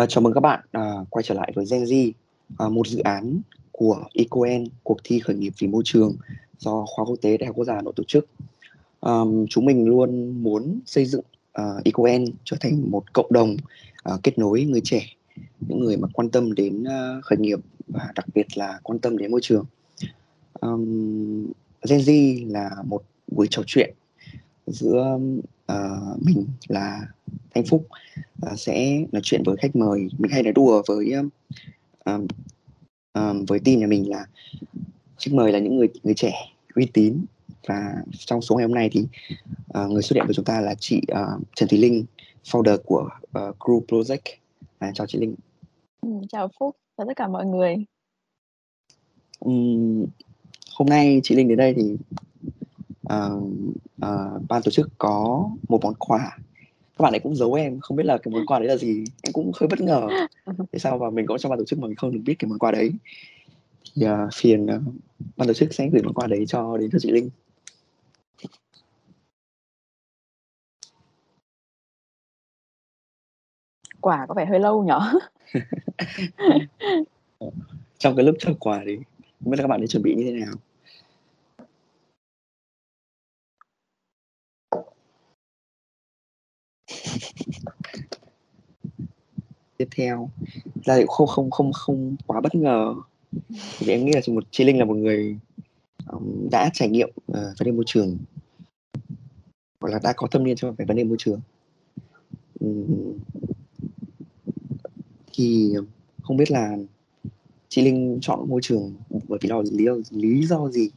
Ờ, chào mừng các bạn à, quay trở lại với Gen Z, à, một dự án của EcoN, cuộc thi khởi nghiệp vì môi trường do khoa quốc tế Đại học Quốc gia Hà Nội tổ chức. À, chúng mình luôn muốn xây dựng à, EcoN trở thành một cộng đồng à, kết nối người trẻ, những người mà quan tâm đến à, khởi nghiệp và đặc biệt là quan tâm đến môi trường. À, Gen Z là một buổi trò chuyện giữa uh, mình là Thanh Phúc uh, sẽ nói chuyện với khách mời. Mình hay nói đùa với um, um, với team nhà mình là khách mời là những người người trẻ uy tín. Và trong số ngày hôm nay thì uh, người xuất hiện với chúng ta là chị uh, Trần Thùy Linh founder của uh, Crew Project. À, chào chị Linh. Ừ, chào Phúc và tất cả mọi người. Um, hôm nay chị Linh đến đây thì uh, uh, ban tổ chức có một món quà. Các bạn ấy cũng giấu em không biết là cái món quà đấy là gì. Em cũng hơi bất ngờ tại sao mà mình có trong ban tổ chức mà mình không được biết cái món quà đấy. Thì uh, phiền uh, ban tổ chức sẽ gửi món quà đấy cho đến cho chị Linh. Quả có vẻ hơi lâu nhở? Trong cái lớp chờ quà thì không biết là các bạn ấy chuẩn bị như thế nào tiếp theo. Ra thì không không không không quá bất ngờ. Thì em nghĩ là một chị Linh là một người um, đã trải nghiệm uh, vấn đề môi trường. Hoặc là đã có thâm niên trong về vấn đề môi trường. Um, thì không biết là chị Linh chọn môi trường bởi vì là lý do lý do gì?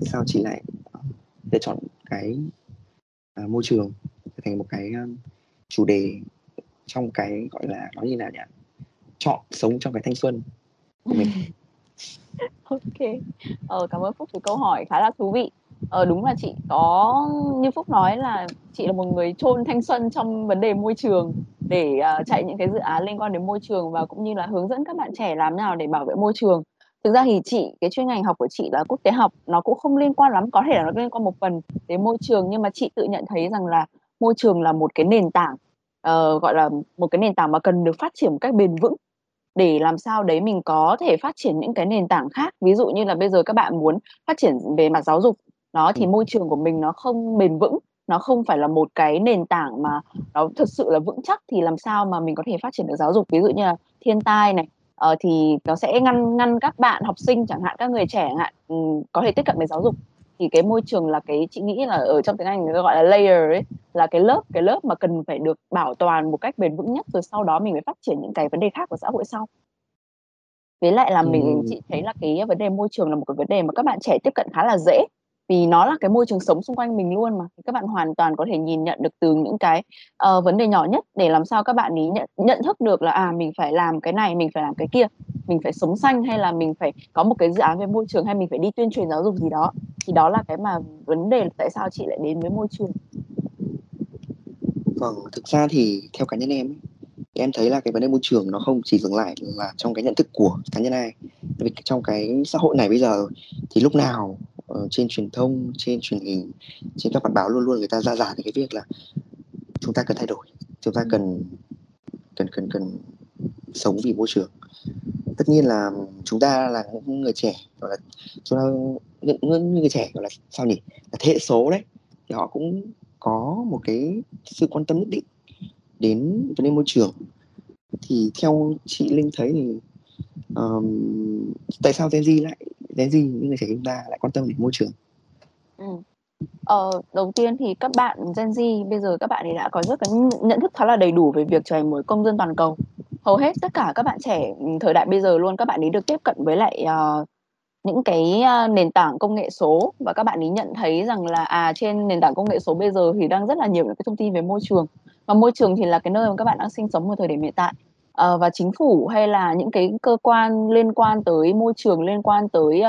Sao chị lại um, lựa chọn cái uh, môi trường thành một cái um, chủ đề trong cái gọi là nói như nào nhỉ? Chọn sống trong cái thanh xuân của mình. Ok. Ờ, cảm ơn phúc vì câu hỏi khá là thú vị. Ờ, đúng là chị có như phúc nói là chị là một người chôn thanh xuân trong vấn đề môi trường để uh, chạy những cái dự án liên quan đến môi trường và cũng như là hướng dẫn các bạn trẻ làm nào để bảo vệ môi trường. Thực ra thì chị cái chuyên ngành học của chị là quốc tế học nó cũng không liên quan lắm có thể là nó liên quan một phần đến môi trường nhưng mà chị tự nhận thấy rằng là môi trường là một cái nền tảng uh, gọi là một cái nền tảng mà cần được phát triển một cách bền vững để làm sao đấy mình có thể phát triển những cái nền tảng khác. Ví dụ như là bây giờ các bạn muốn phát triển về mặt giáo dục nó thì môi trường của mình nó không bền vững nó không phải là một cái nền tảng mà nó thực sự là vững chắc thì làm sao mà mình có thể phát triển được giáo dục. Ví dụ như là thiên tai này uh, thì nó sẽ ngăn ngăn các bạn học sinh chẳng hạn các người trẻ chẳng hạn um, có thể tiếp cận với giáo dục thì cái môi trường là cái chị nghĩ là ở trong tiếng Anh người ta gọi là layer ấy là cái lớp cái lớp mà cần phải được bảo toàn một cách bền vững nhất rồi sau đó mình mới phát triển những cái vấn đề khác của xã hội sau với lại là mình ừ. chị thấy là cái vấn đề môi trường là một cái vấn đề mà các bạn trẻ tiếp cận khá là dễ vì nó là cái môi trường sống xung quanh mình luôn mà các bạn hoàn toàn có thể nhìn nhận được từ những cái uh, vấn đề nhỏ nhất để làm sao các bạn ý nhận nhận thức được là à mình phải làm cái này mình phải làm cái kia mình phải sống xanh hay là mình phải có một cái dự án về môi trường hay mình phải đi tuyên truyền giáo dục gì đó. Thì đó là cái mà vấn đề tại sao chị lại đến với môi trường. Vâng thực ra thì theo cá nhân em em thấy là cái vấn đề môi trường nó không chỉ dừng lại là trong cái nhận thức của cá nhân ai. Vì trong cái xã hội này bây giờ thì lúc nào uh, trên truyền thông trên truyền hình trên các bản báo luôn luôn người ta ra giả cái việc là chúng ta cần thay đổi chúng ta cần cần cần cần sống vì môi trường. Tất nhiên là chúng ta là những người trẻ gọi là chúng ta những, những người trẻ gọi là sao nhỉ? Là thế hệ số đấy thì họ cũng có một cái sự quan tâm nhất định đến vấn đề môi trường. Thì theo chị linh thấy thì um, tại sao Gen Z lại Gen Z những người trẻ chúng ta lại quan tâm đến môi trường. Ừ. Ờ, đầu tiên thì các bạn Gen Z bây giờ các bạn ấy đã có rất cái nhận thức khá là đầy đủ về việc trở thành một công dân toàn cầu. Hầu hết tất cả các bạn trẻ thời đại bây giờ luôn các bạn ấy được tiếp cận với lại uh, những cái uh, nền tảng công nghệ số. Và các bạn ấy nhận thấy rằng là à trên nền tảng công nghệ số bây giờ thì đang rất là nhiều những cái thông tin về môi trường. Và môi trường thì là cái nơi mà các bạn đang sinh sống ở thời điểm hiện tại uh, và chính phủ hay là những cái cơ quan liên quan tới môi trường liên quan tới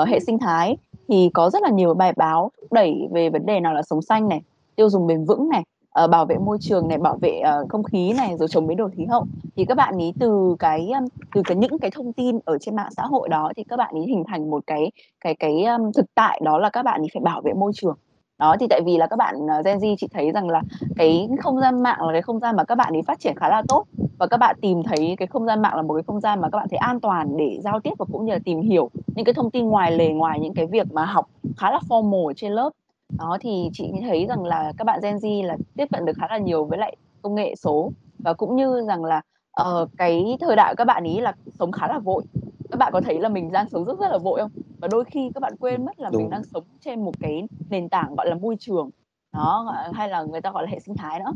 uh, hệ sinh thái thì có rất là nhiều bài báo thúc đẩy về vấn đề nào là sống xanh này tiêu dùng bền vững này uh, bảo vệ môi trường này bảo vệ uh, không khí này rồi chống biến đổi khí hậu. Thì các bạn ý từ cái từ cái những cái thông tin ở trên mạng xã hội đó thì các bạn ý hình thành một cái cái cái um, thực tại đó là các bạn ý phải bảo vệ môi trường. Đó, thì tại vì là các bạn, Gen Z chị thấy rằng là cái không gian mạng là cái không gian mà các bạn ấy phát triển khá là tốt và các bạn tìm thấy cái không gian mạng là một cái không gian mà các bạn thấy an toàn để giao tiếp và cũng như là tìm hiểu những cái thông tin ngoài lề, ngoài những cái việc mà học khá là formal ở trên lớp. Đó, thì chị thấy rằng là các bạn Gen Z là tiếp cận được khá là nhiều với lại công nghệ số và cũng như rằng là, ờ, cái thời đại các bạn ấy là sống khá là vội. Các bạn có thấy là mình đang sống rất rất là vội không? Và đôi khi các bạn quên mất là mình Đúng. đang sống trên một cái nền tảng, gọi là, môi trường, đó, hay là người ta gọi là hệ sinh thái nữa.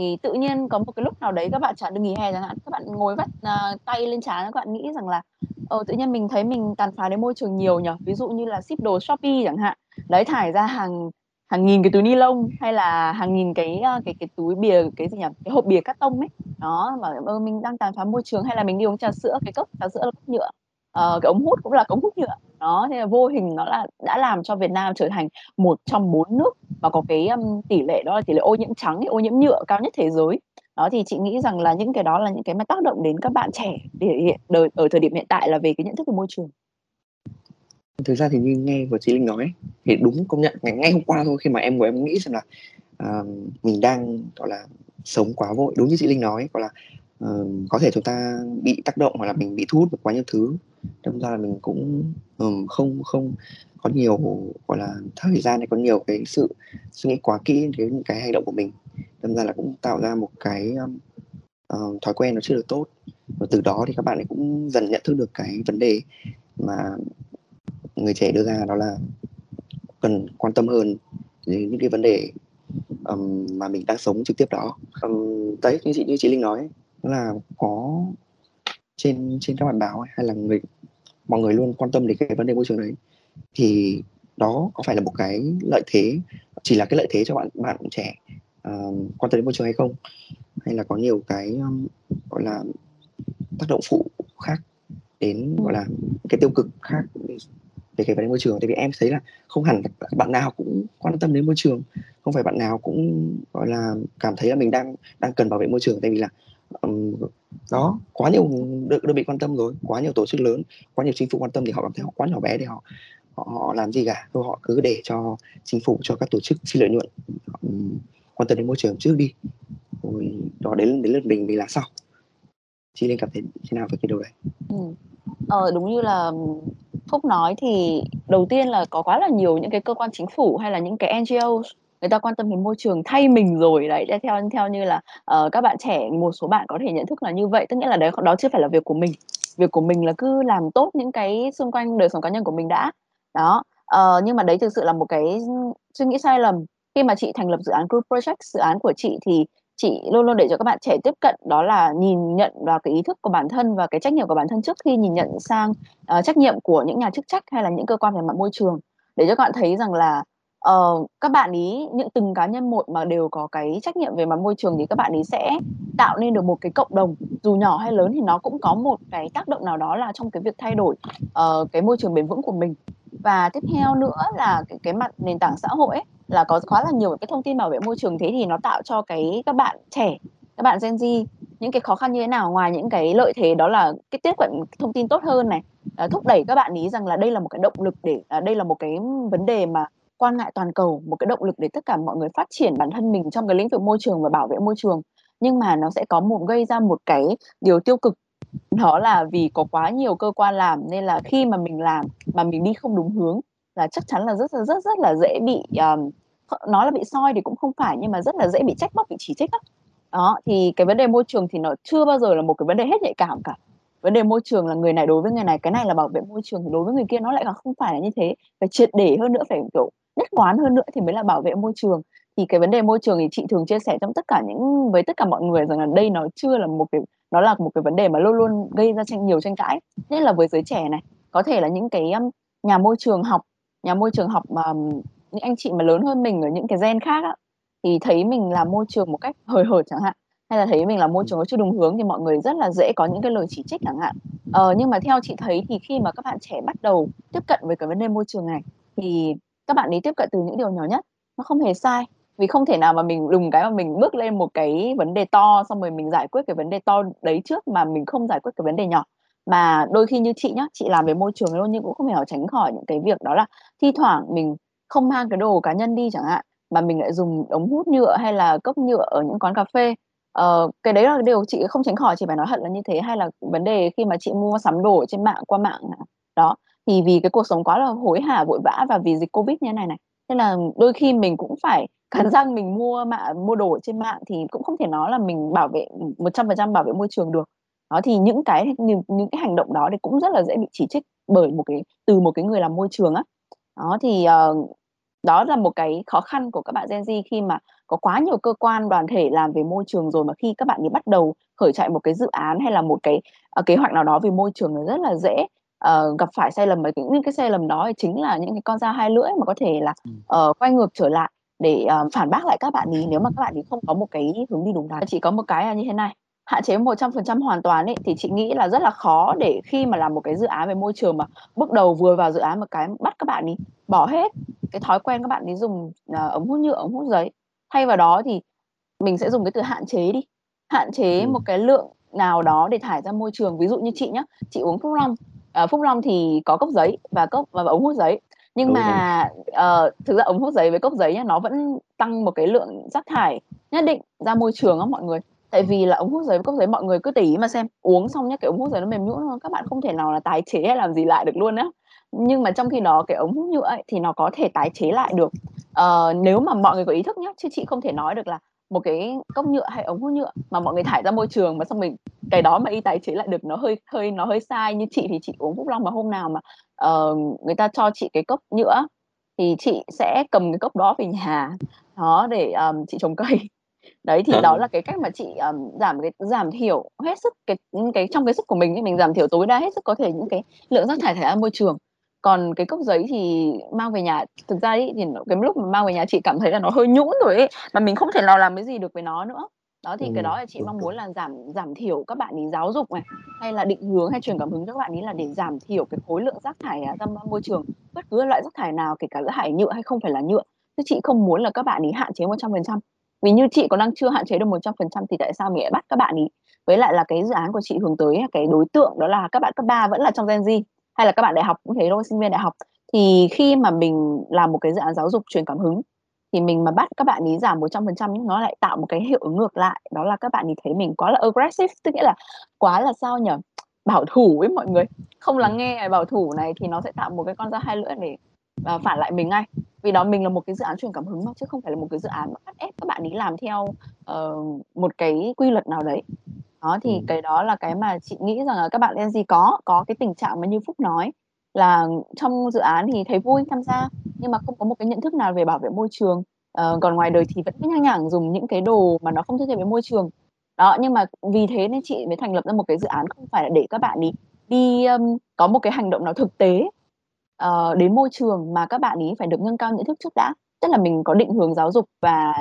Thì tự nhiên có một cái lúc nào đấy các bạn chẳng được nghỉ hè chẳng hạn, các bạn ngồi vắt, uh, tay lên trán các bạn nghĩ rằng là, ờ, tự nhiên mình thấy mình tàn phá đến môi trường nhiều nhỉ? Ví dụ như là ship đồ Shopee chẳng hạn, đấy, thải ra hàng hàng nghìn cái túi ni lông hay là hàng nghìn cái, ờ, cái cái túi bìa, cái gì nhỉ? Cái hộp bìa cắt tông ấy. Đó, mà ờ, mình đang tàn phá môi trường hay là mình đi uống trà sữa, cái cốc trà sữa là cốc nhựa, ờ, cái ống hút cũng là ống hút nhựa. Đó, thế là vô hình nó là đã làm cho Việt Nam trở thành một trong 4 nước mà có cái, ưm, tỷ lệ đó là tỷ lệ ô nhiễm trắng, ô nhiễm nhựa cao nhất thế giới. Đó, thì chị nghĩ rằng là những cái đó là những cái mà tác động đến các bạn trẻ để hiện đời ở thời điểm hiện tại là về cái nhận thức về môi trường. Thực ra thì như nghe vừa chị Linh nói ấy, thì đúng công nhận ngày ngay hôm qua thôi khi mà em ngồi em nghĩ xem là, ờ, mình đang, gọi là, sống quá vội. Đúng như chị Linh nói, gọi là, Ờ, có thể chúng ta bị tác động hoặc là mình bị thu hút bởi quá nhiều thứ, đâm ra là mình cũng, um, không không có nhiều, gọi là, thời gian hay có nhiều cái sự suy nghĩ quá kỹ đến những cái hành động của mình. Đâm ra là cũng tạo ra một cái, um, ờ, thói quen nó chưa được tốt. Và từ đó thì các bạn ấy cũng dần nhận thức được cái vấn đề mà người trẻ đưa ra đó là cần quan tâm hơn đến những cái vấn đề, um, mà mình đang sống trực tiếp đó. um, đấy, như chị như chị Linh nói là có trên trên các bản báo hay là người mọi người luôn quan tâm đến cái vấn đề môi trường đấy, thì đó có phải là một cái lợi thế chỉ là cái lợi thế cho bạn bạn trẻ, ờ, quan tâm đến môi trường hay không? Hay là có nhiều cái, ưm, gọi là, tác động phụ khác đến, gọi Ừm. là, cái tiêu cực khác về cái vấn đề môi trường? Tại vì em thấy là không hẳn là bạn nào cũng quan tâm đến môi trường, không phải bạn nào cũng, gọi là, cảm thấy là mình đang đang cần bảo vệ môi trường. Tại vì là, đó, quá nhiều đơn đơn vị quan tâm rồi, quá nhiều tổ chức lớn, quá nhiều chính phủ quan tâm thì họ cảm thấy họ quá nhỏ bé để họ họ họ làm gì cả, thôi họ cứ để cho chính phủ, cho các tổ chức xin lợi nhuận, um, quan tâm đến môi trường trước đi, rồi đó đến đến lượt mình mình là sau. Chị nên cảm thấy thế nào về cái điều đấy? ừ. Ờ, đúng như là Phúc nói thì đầu tiên là có quá là nhiều những cái cơ quan chính phủ hay là những cái NGOs người ta quan tâm đến môi trường thay mình rồi. Đấy, theo theo như là, uh, các bạn trẻ, một số bạn có thể nhận thức là như vậy, tức nghĩa là đấy đó chưa phải là việc của mình. Việc của mình là cứ làm tốt những cái xung quanh đời sống cá nhân của mình đã. Đó, uh, nhưng mà đấy thực sự là một cái suy nghĩ sai lầm. Khi mà chị thành lập dự án Group Project, dự án của chị thì chị luôn luôn để cho các bạn trẻ tiếp cận đó là nhìn nhận vào cái ý thức của bản thân và cái trách nhiệm của bản thân trước khi nhìn nhận sang, uh, trách nhiệm của những nhà chức trách hay là những cơ quan về mặt môi trường. Để cho các bạn thấy rằng là, ờ, các bạn ấy những từng cá nhân một mà đều có cái trách nhiệm về mặt môi trường thì các bạn ấy sẽ tạo nên được một cái cộng đồng, dù nhỏ hay lớn thì nó cũng có một cái tác động nào đó là trong cái việc thay đổi, uh, cái môi trường bền vững của mình. Và tiếp theo nữa là cái cái mặt nền tảng xã hội ấy, là có quá là nhiều cái thông tin bảo vệ môi trường, thế thì nó tạo cho cái các bạn trẻ, các bạn Gen Z những cái khó khăn như thế nào? Ngoài những cái lợi thế đó là cái tiếp cận thông tin tốt hơn này, ờ, thúc đẩy các bạn ấy rằng là đây là một cái động lực để à, đây là một cái vấn đề mà quan ngại toàn cầu, một cái động lực để tất cả mọi người phát triển bản thân mình trong cái lĩnh vực môi trường và bảo vệ môi trường. Nhưng mà nó sẽ có một gây ra một cái điều tiêu cực, đó là vì có quá nhiều cơ quan làm nên là khi mà mình làm mà mình đi không đúng hướng là chắc chắn là rất, rất, rất, rất là dễ bị, um, nói là bị soi thì cũng không phải, nhưng mà rất là dễ bị trách móc, bị chỉ trích đó. Đó, thì cái vấn đề môi trường thì nó chưa bao giờ là một cái vấn đề hết nhạy cảm cả. Vấn đề môi trường là người này đối với người này, cái này là bảo vệ môi trường thì đối với người kia nó lại là không phải là như thế. Phải triệt để hơn nữa, phải, kiểu, nhất quán hơn nữa thì mới là bảo vệ môi trường. Thì cái vấn đề môi trường thì chị thường chia sẻ trong tất cả những với tất cả mọi người rằng là đây nó chưa là một cái nó là một cái vấn đề mà luôn luôn gây ra tranh nhiều tranh cãi, nhất là với giới trẻ này. Có thể là những cái, um, nhà môi trường học nhà môi trường học mà um, những anh chị mà lớn hơn mình ở những cái gen khác á, thì thấy mình làm môi trường một cách hời hợt chẳng hạn, hay là thấy mình làm môi trường nó chưa đúng hướng thì mọi người rất là dễ có những cái lời chỉ trích chẳng hạn. Ờ, nhưng mà theo chị thấy thì khi mà các bạn trẻ bắt đầu tiếp cận với cái vấn đề môi trường này, thì các bạn ấy tiếp cận từ những điều nhỏ nhất, nó không hề sai. Vì không thể nào mà mình lùng cái mà mình bước lên một cái vấn đề to, xong rồi mình giải quyết cái vấn đề to đấy trước mà mình không giải quyết cái vấn đề nhỏ. Mà đôi khi như chị nhá, chị làm về môi trường luôn nhưng cũng không thể nào tránh khỏi những cái việc đó là thi thoảng mình không mang cái đồ cá nhân đi chẳng hạn, mà mình lại dùng ống hút nhựa hay là cốc nhựa ở những quán cà phê. Ờ, cái đấy là điều chị không tránh khỏi, chị phải nói thật là như thế. Hay là vấn đề khi mà chị mua sắm đồ trên mạng qua mạng đó, thì vì cái cuộc sống quá là hối hả, vội vã và vì dịch Covid như thế này này, nên là đôi khi mình cũng phải cắn răng mình mua mạng mua đồ trên mạng thì cũng không thể nói là mình bảo vệ, ừm, 100% bảo vệ môi trường được. Đó, thì những cái những những cái hành động đó thì cũng rất là dễ bị chỉ trích bởi một cái từ một cái người làm môi trường á. Đó, thì, ờ, đó là một cái khó khăn của các bạn Gen Z khi mà có quá nhiều cơ quan, đoàn thể làm về môi trường rồi, mà khi các bạn ấy bắt đầu khởi chạy một cái dự án hay là một cái, ờ, kế hoạch nào đó về môi trường nó rất là dễ, ờ, gặp phải sai lầm. Và những những cái sai lầm đó thì chính là những cái con dao hai lưỡi mà có thể là, ờ, quay ngược trở lại để, ờ, phản bác lại các bạn ấy nếu mà các bạn ấy không có một cái hướng đi đúng đắn. Chỉ có một cái là như thế này, hạn chế 100% hoàn toàn ấy, thì chị nghĩ là rất là khó để khi mà làm một cái dự án về môi trường mà bước đầu vừa vào dự án một cái bắt các bạn ấy bỏ hết cái thói quen các bạn ấy dùng, ờ, ống hút nhựa, ống hút giấy. Thay vào đó thì mình sẽ dùng cái từ hạn chế đi, hạn chế một Ừm. cái lượng nào đó để thải ra môi trường. Ví dụ như chị nhá, chị uống Phúc Long, ờ, Phúc Long thì có cốc giấy và cốc và và ống hút giấy. Nhưng rồi. mà, ờ, thực ra ống hút giấy với cốc giấy nhá, nó vẫn tăng một cái lượng rác thải nhất định ra môi trường á mọi người. Tại vì là ống hút giấy với cốc giấy mọi người cứ ý mà xem, uống xong nhá, cái ống hút giấy nó mềm nhũn các bạn không thể nào là tái chế hay làm gì lại được luôn á. Nhưng mà trong khi đó cái ống hút nhựa ấy thì nó có thể tái chế lại được, ờ, nếu mà mọi người có ý thức nhá, chứ chị không thể nói được là một cái cốc nhựa hay ống hút nhựa mà mọi người thải ra môi trường mà xong mình cái đó mà đi tái chế lại được nó hơi hơi nó hơi sai. Như chị thì chị uống Phúc Long mà hôm nào mà, ờ, người ta cho chị cái cốc nhựa thì chị sẽ cầm cái cốc đó về nhà, đó, để, ờm, chị trồng cây. Đấy, thì đó Ờ. là cái cách mà chị, ờm, giảm cái giảm thiểu hết sức cái, cái trong cái sức của mình ấy, mình giảm thiểu tối đa hết sức có thể những cái lượng rác thải thải ra môi trường. Còn cái cốc giấy thì mang về nhà thực ra ấy thì cái lúc mà mang về nhà chị cảm thấy là nó hơi nhũn rồi ấy, mà mình không thể nào làm cái gì được với nó nữa. Đó, thì cái Ừm, đó là chị mong muốn là giảm giảm thiểu các bạn ấy giáo dục này, hay là định hướng hay truyền cảm hứng cho các bạn ấy là để giảm thiểu cái khối lượng rác thải, à, ra môi trường, bất cứ loại rác thải nào, kể cả rác thải nhựa hay không phải là nhựa. Chứ chị không muốn là các bạn ấy hạn chế 100%. Vì như chị còn đang chưa hạn chế được 100% thì tại sao mình lại bắt các bạn ấy? Với lại là cái dự án của chị hướng tới cái đối tượng đó là các bạn cấp 3 vẫn là trong Gen Z, hay là các bạn đại học cũng thế thôi, sinh viên đại học. Thì khi mà mình làm một cái dự án giáo dục truyền cảm hứng, thì mình mà bắt các bạn ý giảm 100% nó lại tạo một cái hiệu ứng ngược lại, đó là các bạn ý thấy mình quá là aggressive, tức nghĩa là quá là, sao nhỉ, bảo thủ ấy mọi người. Không lắng nghe bảo thủ này thì nó sẽ tạo một cái con dao hai lưỡi để, ờ, phản lại mình ngay. Vì đó mình là một cái dự án truyền cảm hứng mà chứ không phải là một cái dự án mà bắt ép các bạn ý làm theo, uh, một cái quy luật nào đấy. Đó, thì Ừm. cái đó là cái mà chị nghĩ rằng là các bạn Gen Z có có cái tình trạng mà như Phúc nói là trong dự án thì thấy vui tham gia, nhưng mà không có một cái nhận thức nào về bảo vệ môi trường. Ờ, còn ngoài đời thì vẫn cứ nhan nhản dùng những cái đồ mà nó không thân thiện với môi trường. Đó, nhưng mà vì thế nên chị mới thành lập ra một cái dự án không phải là để các bạn ấy đi, ưm, có một cái hành động nào thực tế, ờ, đến môi trường mà các bạn ấy phải được nâng cao nhận thức trước đã. Tức là mình có định hướng giáo dục và,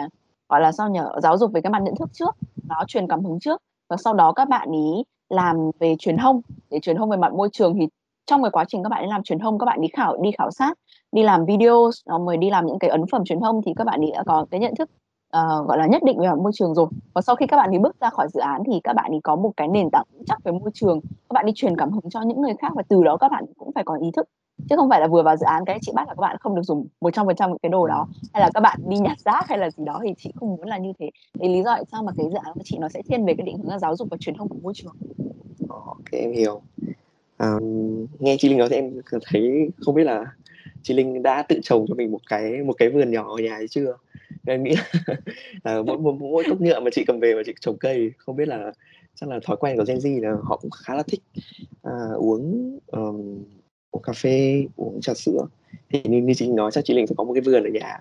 gọi là, sao nhỉ, giáo dục về cái mặt nhận thức trước, đó, truyền cảm hứng trước, và sau đó các bạn ấy làm về truyền thông, để truyền thông về mặt môi trường. Thì trong cái quá trình các bạn ấy làm truyền thông, các bạn đi khảo đi khảo sát, đi làm video, xong rồi đi làm những cái ấn phẩm truyền thông thì các bạn ấy đã có cái nhận thức, uh, gọi là, nhất định về mặt môi trường rồi. Và sau khi các bạn ấy bước ra khỏi dự án thì các bạn ấy có một cái nền tảng vững chắc về môi trường, các bạn đi truyền cảm hứng cho những người khác và từ đó các bạn cũng phải có ý thức. Chứ không phải là vừa vào dự án cái chị bắt là các bạn không được dùng 100% những cái đồ đó, hay là các bạn đi nhặt rác hay là gì đó thì chị không muốn là như thế. Đấy lý do tại sao mà cái dự án của chị nó sẽ thiên về cái định hướng là giáo dục và truyền thông của môi trường. Ờ, kê, em hiểu. Ờ, nghe chị Linh nói thì em thấy không biết là chị Linh đã tự trồng cho mình một cái một cái vườn nhỏ ở nhà ấy chưa? Em nghĩ là mỗi mỗi mỗi cốc nhựa mà chị cầm về mà chị trồng cây, không biết là chắc là thói quen của Gen Z là họ cũng khá là thích, à, uống, ờm, uống cà phê, uống trà sữa. Thì như như chị nói chắc chị Linh phải có một cái vườn ở nhà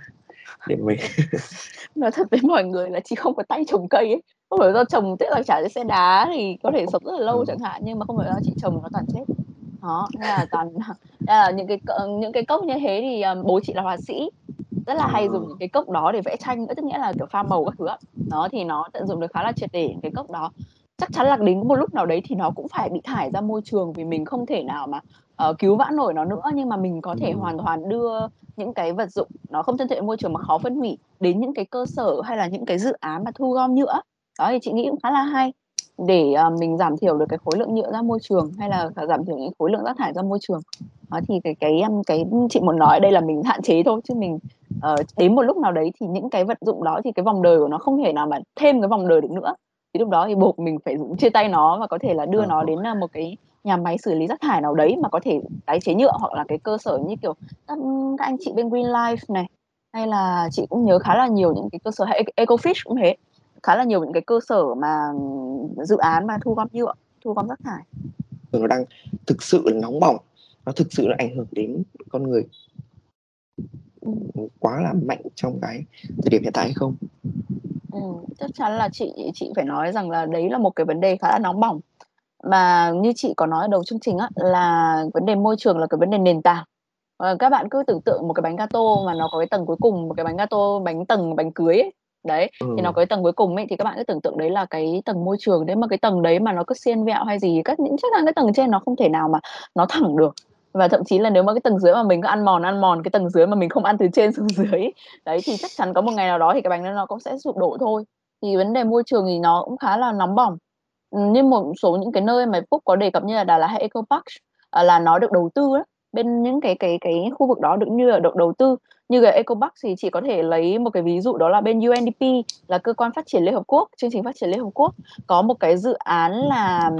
để mình Nói thật với mọi người là chị không có tay trồng cây ấy. Không phải do trồng tiếc là chả thấy xe đá thì có thể sống rất là lâu Ờ. chẳng hạn, nhưng mà không phải do chị trồng nó toàn chết. Đó, nên là toàn nên là những cái những cái cốc như thế thì, ờ, bố chị là họa sĩ, rất là hay dùng Ờ. những cái cốc đó để vẽ tranh nữa, tức nghĩa là, kiểu, pha màu các thứ. Đó, thì nó tận dụng được khá là triệt để cái cốc đó. Chắc chắn là đến một lúc nào đấy thì nó cũng phải bị thải ra môi trường vì mình không thể nào mà, ờ, cứu vãn nổi nó nữa, nhưng mà mình có thể Ừm. hoàn toàn đưa những cái vật dụng nó không thân thiện với môi trường mà khó phân hủy đến những cái cơ sở hay là những cái dự án mà thu gom nhựa. Đó, thì chị nghĩ cũng khá là hay để, ờ, mình giảm thiểu được cái khối lượng nhựa ra môi trường hay là giảm thiểu những khối lượng rác thải ra môi trường. Đó, thì cái cái, cái chị muốn nói đây là mình hạn chế thôi, chứ mình ờ, đến một lúc nào đấy thì những cái vật dụng đó thì cái vòng đời của nó không thể nào mà thêm cái vòng đời được nữa. Thì lúc đó thì buộc mình phải chia tay nó và có thể là đưa Ờ. nó đến, a, một cái nhà máy xử lý rác thải nào đấy mà có thể tái chế nhựa, hoặc là cái cơ sở như kiểu các các anh chị bên Green Life này, hay là chị cũng nhớ khá là nhiều những cái cơ sở hay Eco Ecofish cũng thế, khá là nhiều những cái cơ sở mà, ừm, dự án mà thu gom nhựa, thu gom rác thải. Nó đang thực sự là nóng bỏng, nó thực sự là ảnh hưởng đến con người. Quá là mạnh trong cái thời điểm hiện tại hay không? Ừm, chắc chắn là chị chị phải nói rằng là đấy là một cái vấn đề khá là nóng bỏng. Mà như chị có nói ở đầu chương trình á, là vấn đề môi trường là cái vấn đề nền tảng. Ờ, các bạn cứ tưởng tượng một cái bánh gato mà nó có cái tầng cuối cùng, một cái bánh gato bánh tầng bánh cưới ấy, đấy, thì nó Ừ. có cái tầng cuối cùng ấy, thì các bạn cứ tưởng tượng đấy là cái tầng môi trường. Nếu mà cái tầng đấy mà nó cứ siêng vẹo hay gì, các những chắc chắn cái tầng trên nó không thể nào mà nó thẳng được. Và thậm chí là nếu mà cái tầng dưới mà mình cứ ăn mòn, ăn mòn cái tầng dưới mà mình không ăn từ trên xuống dưới đấy, thì chắc chắn có một ngày nào đó thì cái bánh đó nó cũng sẽ sụp đổ thôi. Thì vấn đề môi trường thì nó cũng khá là nóng bỏng. Ừ, như một số những cái nơi mà Phúc có đề cập như là Đà Lạt hay Eco Park, ờ, là nó được đầu tư đó. bên những cái cái cái khu vực đó được như là được đầu tư. Như là Eco Park thì chị có thể lấy một cái ví dụ đó là bên UNDP là cơ quan phát triển Liên Hợp Quốc, chương trình phát triển Liên Hợp Quốc, có một cái dự án là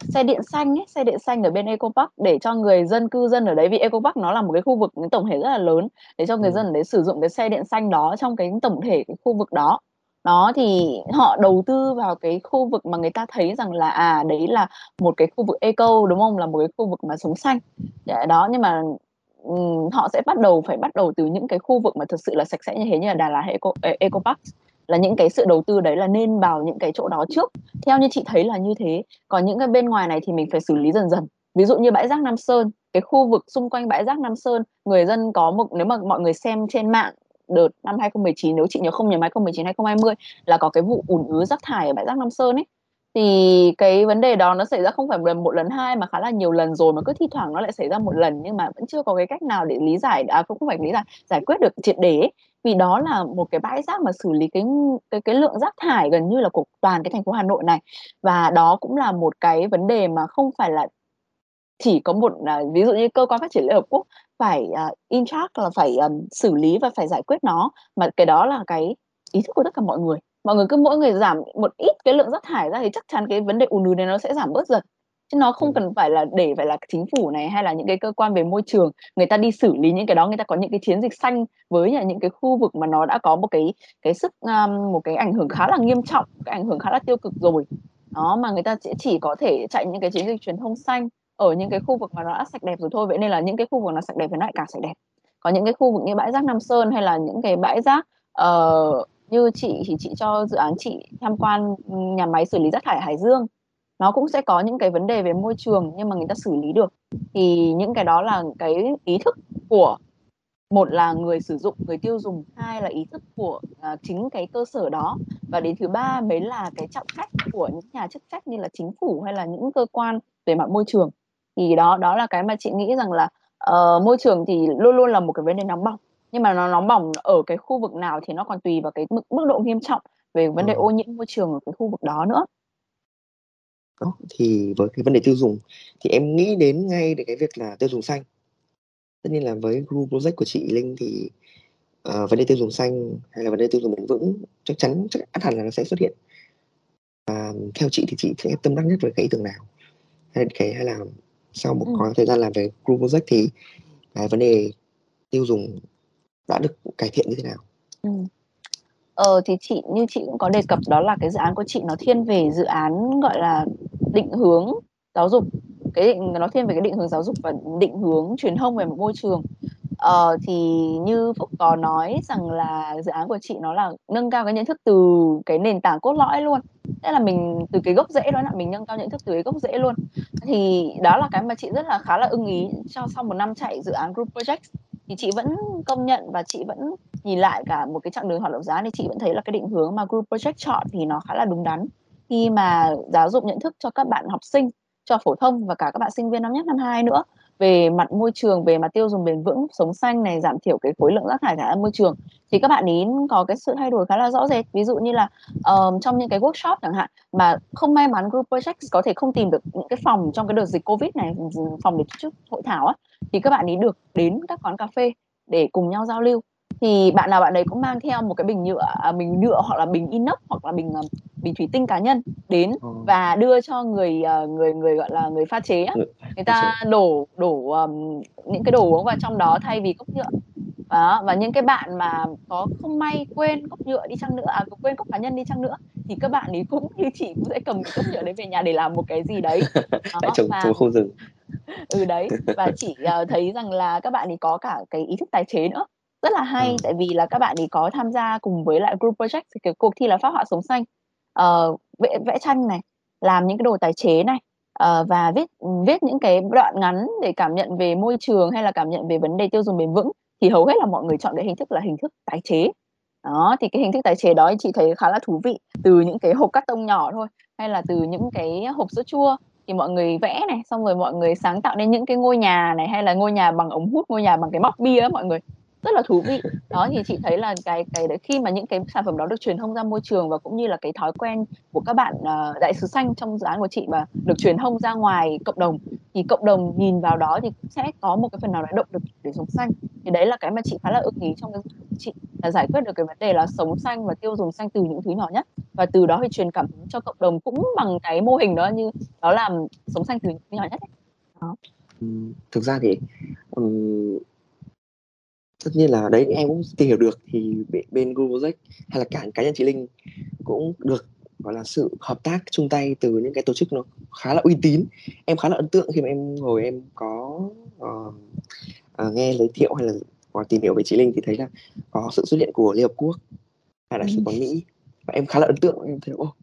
xe điện xanh ấy, xe điện xanh ở bên Eco Park để cho người dân, cư dân ở đấy vì Eco Park nó là một cái khu vực tổng thể rất là lớn, để cho người dân Ừm. ở đấy sử dụng cái xe điện xanh đó trong cái tổng thể cái khu vực đó. Đó, thì họ đầu tư vào cái khu vực mà người ta thấy rằng là, à, đấy là một cái khu vực eco, đúng không? Là một cái khu vực mà sống xanh. Dạ, đó, nhưng mà, họ sẽ bắt đầu phải bắt đầu từ những cái khu vực mà thực sự là sạch sẽ như thế, như là Đà Lạt hay Eco Eco Park, là những cái sự đầu tư đấy là nên vào những cái chỗ đó trước. Theo như chị thấy là như thế. Còn những cái bên ngoài này thì mình phải xử lý dần dần. Ví dụ như bãi rác Nam Sơn, cái khu vực xung quanh bãi rác Nam Sơn, người dân có một nếu mà mọi người xem trên mạng đợt năm 2019 nếu chị nhớ không nhầm 2019, 2020 là có cái vụ ùn ứ rác thải ở bãi rác Nam Sơn ấy. Thì cái vấn đề đó nó xảy ra không phải lần một lần hai mà khá là nhiều lần rồi, mà cứ thi thoảng nó lại xảy ra một lần nhưng mà vẫn chưa có cái cách nào để lý giải à, cũng không phải lý giải, giải quyết được triệt để ấy. Vì đó là một cái bãi rác mà xử lý cái cái cái lượng rác thải gần như là của toàn cái thành phố Hà Nội này. Và đó cũng là một cái vấn đề mà không phải là chỉ có một, à, ví dụ như cơ quan phát triển Liên Hợp Quốc phải, à, in charge là phải, ờm, xử lý và phải giải quyết nó, mà cái đó là cái ý thức của tất cả mọi người. Mọi người cứ mỗi người giảm một ít cái lượng rác thải ra thì chắc chắn cái vấn đề ùn ứ đấy nó sẽ giảm bớt dần. Chứ nó không Ừm. cần phải là để phải là chính phủ này, hay là những cái cơ quan về môi trường, người ta đi xử lý những cái đó, người ta có những cái chiến dịch xanh với những cái khu vực mà nó đã có một cái cái sức, a, một cái ảnh hưởng khá là nghiêm trọng, cái ảnh hưởng khá là tiêu cực rồi. Đó, mà người ta sẽ chỉ có thể chạy những cái chiến dịch truyền thông xanh ở những cái khu vực mà nó đã sạch đẹp rồi thôi. Vậy nên là những cái khu vực nó sạch đẹp thì nó lại càng sạch đẹp. Còn những cái khu vực như bãi rác Nam Sơn hay là những cái bãi rác, ờ, như chị thì chị cho dự án chị tham quan, ừ, nhà máy xử lý rác thải Hải Dương, nó cũng sẽ có những cái vấn đề về môi trường nhưng mà người ta xử lý được. Thì những cái đó là cái ý thức của một là người sử dụng, người tiêu dùng, hai là ý thức của, à, chính cái cơ sở đó, và đến thứ ba mới là cái trọng trách của những nhà chức trách như là chính phủ hay là những cơ quan về mặt môi trường. Thì đó đó là cái mà chị nghĩ rằng là, uh, môi trường thì luôn luôn là một cái vấn đề nóng bỏng, nhưng mà nó nóng bỏng ở cái khu vực nào thì nó còn tùy vào cái mức mức độ nghiêm trọng về vấn đề Ờ. ô nhiễm môi trường ở cái khu vực đó nữa. Đó, thì với cái vấn đề tiêu dùng thì em nghĩ đến ngay đến cái việc là tiêu dùng xanh. Tất nhiên là với Green Project của chị Linh thì, ờ, vấn đề tiêu dùng xanh hay là vấn đề tiêu dùng bền vững chắc chắn chắc ắt hẳn là nó sẽ xuất hiện. Và theo chị thì chị sẽ tâm đắc nhất với cái ý tưởng nào? Hay cái hay là sau một Ừm. khoảng thời gian làm về Green Project thì cái vấn đề tiêu dùng đã được cải thiện như thế nào? Ừ, Ờ, thì chị như chị cũng có đề cập đó là cái dự án của chị nó thiên về dự án, gọi là, định hướng giáo dục. Cái định nó thiên về cái định hướng giáo dục và định hướng truyền thông về một môi trường. Ờ, thì như Phúc có nói rằng là dự án của chị nó là nâng cao cái nhận thức từ cái nền tảng cốt lõi luôn. Tức là mình từ cái gốc rễ đó là mình nâng cao nhận thức từ cái gốc rễ luôn. Thì đó là cái mà chị rất là khá là ưng ý cho sau một năm chạy dự án Group Project. Thì chị vẫn công nhận và chị vẫn nhìn lại cả một cái chặng đường hoạt động giá thì chị vẫn thấy là cái định hướng mà Group Project chọn thì nó khá là đúng đắn. Khi mà giáo dục nhận thức cho các bạn học sinh, cho phổ thông và cả các bạn sinh viên năm nhất, năm hai nữa về mặt môi trường, về mặt tiêu dùng bền vững, sống xanh này, giảm thiểu cái khối lượng rác thải thải ra môi trường. thì các bạn ý có cái sự thay đổi khá là rõ rệt. Ví dụ như là, um, trong những cái workshop chẳng hạn, mà không may mắn group project có thể không tìm được những cái phòng trong cái đợt dịch Covid này, ừ, ừ, phòng để tổ chức hội thảo á, thì các bạn ấy được đến các quán cà phê để cùng nhau giao lưu. Thì bạn nào bạn đấy cũng mang theo một cái bình nhựa, à, bình nhựa hoặc là bình inox hoặc là bình, à, bình thủy tinh cá nhân đến Ờ. và đưa cho người, ờ, người người, gọi là, người pha chế á, Người người ta đổ đổ, ờm, những cái đồ uống vào trong đó thay vì cốc nhựa. Đó, và những cái bạn mà có không may quên cốc nhựa đi chăng nữa à, quên cốc cá nhân đi chăng nữa, thì các bạn ấy cũng như chị cũng sẽ cầm cái cốc nhựa đấy về nhà để làm một cái gì đấy. Lại Đó, trồng và trồng không dừng. ừ, đấy, và chị, ờ, thấy rằng là các bạn ấy có cả cái ý thức tái chế nữa, rất là hay, Ờ. tại vì là các bạn ấy có tham gia cùng với lại group project cái cuộc thi là phác họa sống xanh, uh, vẽ vẽ tranh này, làm những cái đồ tái chế này, uh, và viết, viết những cái đoạn ngắn để cảm nhận về môi trường hay là cảm nhận về vấn đề tiêu dùng bền vững, thì hầu hết là mọi người chọn cái hình thức là hình thức tái chế. Đó, thì cái hình thức tái chế đó chị thấy khá là thú vị, từ những cái hộp cắt tông nhỏ thôi, hay là từ những cái hộp sữa chua thì mọi người vẽ này, xong rồi mọi người sáng tạo nên những cái ngôi nhà này, hay là ngôi nhà bằng ống hút, ngôi nhà bằng cái móc bia á mọi người, rất là thú vị. Đó, thì chị thấy là cái cái đấy khi mà những cái sản phẩm đó được truyền thông ra môi trường và cũng như là cái thói quen của các bạn, uh, đại sứ xanh trong dự án của chị mà được truyền thông ra ngoài cộng đồng, thì cộng đồng nhìn vào đó thì cũng sẽ có một cái phần nào đó động lực để sống xanh. Thì đấy là cái mà chị khá là ưng ý trong cái chị, là giải quyết được cái vấn đề là sống xanh và tiêu dùng xanh từ những thứ nhỏ nhất, và từ đó thì truyền cảm hứng cho cộng đồng cũng bằng cái mô hình đó như đó là sống xanh từ những thứ nhỏ nhất ấy. Đó. Thực ra thì, tất nhiên là đấy em cũng tìm hiểu được thì bên Group Project hay là cả cá nhân chị Linh cũng được, gọi là, sự hợp tác chung tay từ những cái tổ chức nó khá là uy tín. Em khá là ấn tượng khi mà em ngồi em có, ờ, ờ, nghe giới thiệu hay là có tìm hiểu về chị Linh thì thấy là có sự xuất hiện của Liên Hợp Quốc, hay Đại sứ Ừm. quán Mỹ và em khá là ấn tượng, em thấy, ô,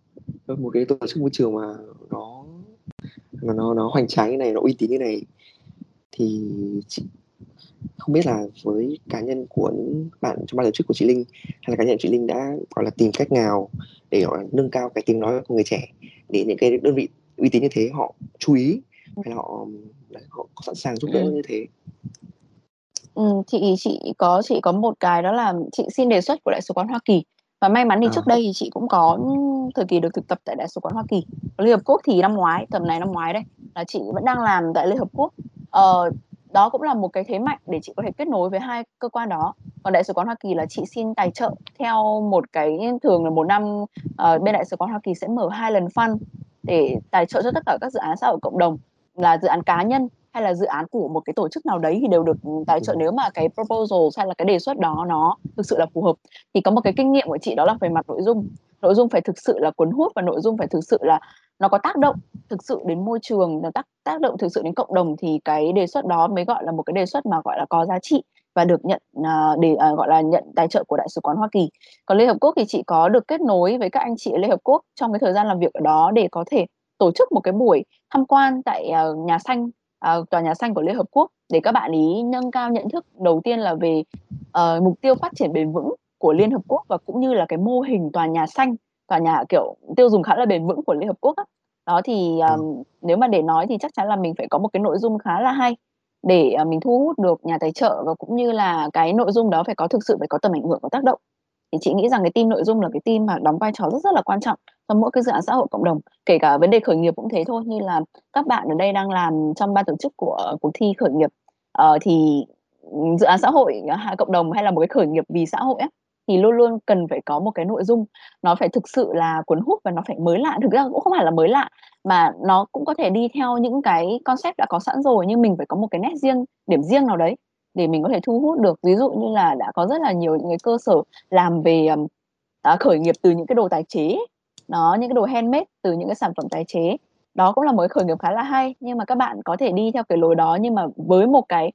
ơ, một cái tổ chức môi trường mà nó mà nó nó hoành tráng như này, nó uy tín như này thì chị không biết là với cá nhân của những bạn trong ban tổ chức của chị Linh hay là cá nhân chị Linh đã, gọi là, tìm cách nào để, gọi là, nâng cao cái tiếng nói của người trẻ để những cái đơn vị uy tín như thế họ chú ý hay là họ, họ sẵn sàng giúp đỡ Ừm. như thế? Ừm, chị chị có chị có một cái đó là chị xin đề xuất của Đại sứ quán Hoa Kỳ. Và may mắn thì À. trước đây thì chị cũng có thời kỳ được thực tập tại Đại sứ quán Hoa Kỳ. Liên Hợp Quốc thì năm ngoái, tầm này năm ngoái đây, là chị vẫn đang làm tại Liên Hợp Quốc. Ờ, đó cũng là một cái thế mạnh để chị có thể kết nối với hai cơ quan đó. Còn Đại sứ quán Hoa Kỳ là chị xin tài trợ theo một cái thường là một năm, ờ, bên Đại sứ quán Hoa Kỳ sẽ mở 2 lần fund để tài trợ cho tất cả các dự án xã hội cộng đồng, là dự án cá nhân hay là dự án của một cái tổ chức nào đấy thì đều được, tài trợ Ừm. nếu mà cái proposals hay là cái đề xuất đó nó thực sự là phù hợp. Thì có một cái kinh nghiệm của chị đó là về mặt nội dung, nội dung phải thực sự là cuốn hút và nội dung phải thực sự là nó có tác động thực sự đến môi trường, nó tác tác động thực sự đến cộng đồng thì cái đề xuất đó mới gọi là một cái đề xuất mà, gọi là, có giá trị và được nhận, à, để, à, gọi là, nhận tài trợ của Đại sứ quán Hoa Kỳ. Còn Liên Hợp Quốc thì chị có được kết nối với các anh chị ở Liên Hợp Quốc trong cái thời gian làm việc ở đó để có thể tổ chức một cái buổi tham quan tại, à, nhà xanh, tòa nhà xanh của Liên Hợp Quốc để các bạn ý nâng cao nhận thức đầu tiên là về, ờ, mục tiêu phát triển bền vững của Liên Hợp Quốc và cũng như là cái mô hình tòa nhà xanh, tòa nhà, kiểu, tiêu dùng khá là bền vững của Liên Hợp Quốc á. Đó, thì, Ừm. nếu mà để nói thì chắc chắn là mình phải có một cái nội dung khá là hay để, ờ, mình thu hút được nhà tài trợ và cũng như là cái nội dung đó phải có thực sự phải có tầm ảnh hưởng và tác động. Thì chị nghĩ rằng cái team nội dung là cái team mà đóng vai trò rất rất là quan trọng trong mỗi cái dự án xã hội cộng đồng, kể cả vấn đề khởi nghiệp cũng thế thôi. Như là các bạn ở đây đang làm trong ban tổ chức của cuộc thi khởi nghiệp, ờ, thì, dự án xã hội, ha cộng đồng hay là một cái khởi nghiệp vì xã hội á, thì luôn luôn cần phải có một cái nội dung nó phải thực sự là cuốn hút và nó phải mới lạ. Thực ra cũng không phải là mới lạ, mà nó cũng có thể đi theo những cái concept đã có sẵn rồi, nhưng mình phải có một cái nét riêng, điểm riêng nào đấy để mình có thể thu hút được. Ví dụ như là đã có rất là nhiều những cái cơ sở làm về, uh, khởi nghiệp từ những cái đồ tái chế nó những cái đồ handmade từ những cái sản phẩm tái chế. Đó cũng là mới khởi nghiệp khá là hay, nhưng mà các bạn có thể đi theo cái lối đó nhưng mà với một cái,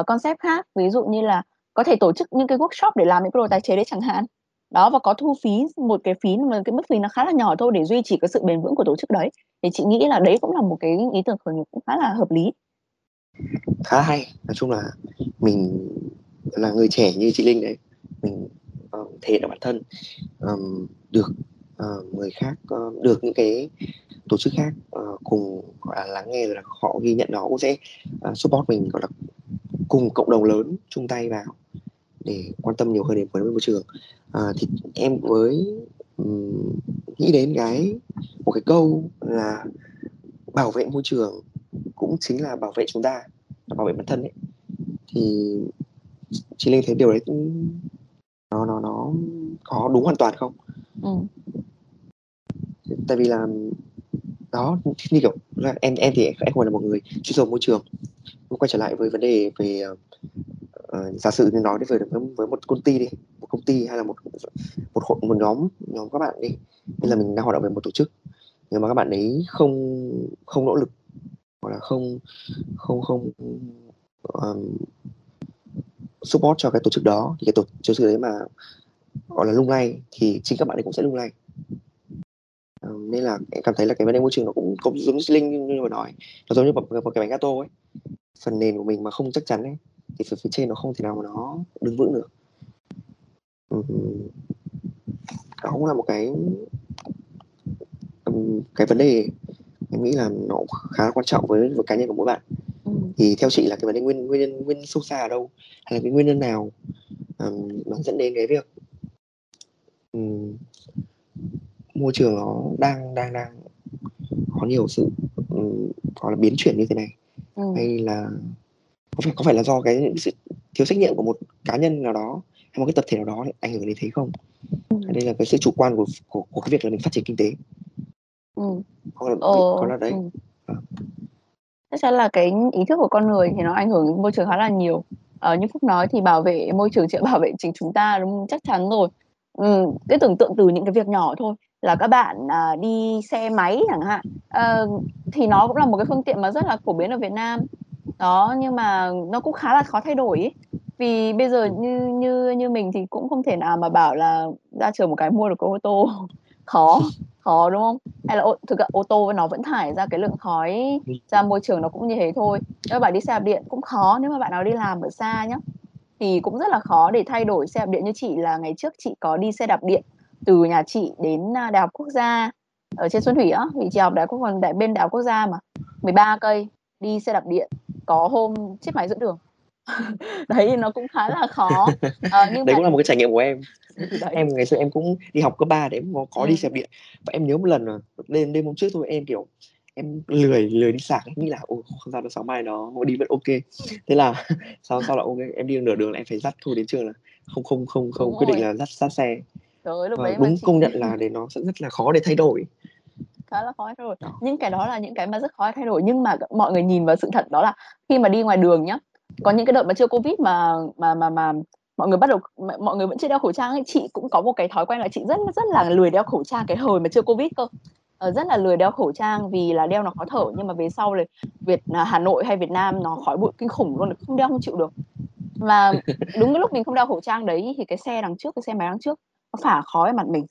uh, concept khác. Ví dụ như là có thể tổ chức những cái workshop để làm những cái đồ tái chế đấy chẳng hạn. Đó, và có thu phí, một cái phí mà cái mức phí nó khá là nhỏ thôi để duy trì cái sự bền vững của tổ chức đấy. Thì chị nghĩ là đấy cũng là một cái ý tưởng khởi nghiệp cũng khá là hợp lý. Khá hay. Nói chung là mình là người trẻ như chị Linh đấy, mình, uh, thể hiện bản thân, um, được, uh, người khác, uh, được những cái tổ chức khác, uh, cùng, gọi là, lắng nghe rồi là họ ghi nhận nó cũng sẽ, uh, support mình, gọi là, cùng cộng đồng lớn chung tay vào để quan tâm nhiều hơn đến vấn đề môi trường. À, thì em mới um, nghĩ đến cái một cái câu là bảo vệ môi trường cũng chính là bảo vệ chúng ta bảo vệ bản thân ấy. Thì chị linh thấy điều đấy nó nó nó có đúng hoàn toàn không? Ừ. tại vì là đó như kiểu là em em thì em không phải là một người chuyên sâu môi trường. Quay trở lại với vấn đề về uh, giả sử như nói với với một công ty đi một công ty hay là một một hội một nhóm nhóm các bạn đi bây là mình đang hoạt động về một tổ chức. Nhưng mà các bạn ấy không không nỗ lực hoặc là không không không um, support cho cái tổ chức đó thì cái tổ chức đấy mà gọi là lung lay thì chính các bạn ấy cũng sẽ lung lay. Um, nên là em cảm thấy là cái vấn đề môi trường nó cũng cũng giống như linh như mà nói nó giống như một, một cái bánh gato ấy. Phần nền của mình mà không chắc chắn ấy thì phía, phía trên nó không thể nào mà nó đứng vững được đó cũng là một cái cái vấn đề em nghĩ là nó khá là quan trọng với, với cá nhân của mỗi bạn ừ. thì theo chị là cái vấn đề nguyên nguyên nhân nguyên sâu xa ở đâu hay là cái nguyên nhân nào um, nó dẫn đến cái việc um, môi trường nó đang đang đang có nhiều sự um, gọi là biến chuyển như thế này ừ. hay là có phải có phải là do cái sự thiếu trách nhiệm của một cá nhân nào đó hay một cái tập thể nào đó ảnh hưởng đến thế không ừ. đây là cái sự chủ quan của, của của cái việc là mình phát triển kinh tế ừ. hoặc là, có là đấy ừ. à. chắc chắn là cái ý thức của con người thì nó ảnh hưởng đến môi trường khá là nhiều ờ, như phúc nói thì bảo vệ môi trường sẽ bảo vệ chính chúng ta đúng không? chắc chắn rồi ừ, cái tưởng tượng từ những cái việc nhỏ thôi là các bạn à, đi xe máy chẳng hạn à, thì nó cũng là một cái phương tiện mà rất là phổ biến ở Việt Nam đó nhưng mà nó cũng khá là khó thay đổi ý. vì bây giờ như như như mình thì cũng không thể nào mà bảo là ra trường một cái mua được cái ô tô khó khó đúng không? Hay là ô, thực ra ô tô nó vẫn thải ra cái lượng khói ra môi trường nó cũng như thế thôi. Nếu bạn đi xe đạp điện cũng khó nếu mà bạn nào đi làm ở xa nhá thì cũng rất là khó để thay đổi xe đạp điện. Như chị là ngày trước chị có đi xe đạp điện từ nhà chị đến à, đại học quốc gia ở trên Xuân Thủy á vì chị học đại học quốc đại bên đại học quốc gia mà 13 cây đi xe đạp điện có hôm chết máy dẫn đường. Đấy nó cũng khá là khó. À, nhưng đấy mà... cũng là một cái trải nghiệm của em. Em ngày xưa em cũng đi học cấp 3 để em có, có ừ. đi xe đạp điện. Và em nhớ một lần là đêm đêm hôm trước thôi em kiểu em lười lười đi sạc. Em nghĩ là ồ không sao đâu sáng mai nó đi vẫn ok. Thế là sau sau là ok em đi nửa đường là em phải dắt thôi đến trường là không không không không quyết định là dắt dắt xe. Trời ơi, lúc đấy đúng chị... công nhận là để nó sẽ rất là khó để thay đổi khá là khó thay đổi. Đó. những cái đó là những cái mà rất khó thay đổi. Nhưng mà mọi người nhìn vào sự thật đó là khi mà đi ngoài đường nhá có những cái đợt mà chưa covid mà mà mà mà mọi người bắt đầu mọi người vẫn chưa đeo khẩu trang ấy chị cũng có một cái thói quen là chị rất rất là lười đeo khẩu trang cái hồi mà chưa covid cơ. Ờ, rất là lười đeo khẩu trang vì là đeo nó khó thở nhưng mà về sau là Việt à, Hà Nội hay Việt Nam nó khói bụi kinh khủng luôn không đeo không chịu được. Và đúng cái lúc mình không đeo khẩu trang đấy thì cái xe đằng trước cái xe máy đằng trước nó phả khói mặt mình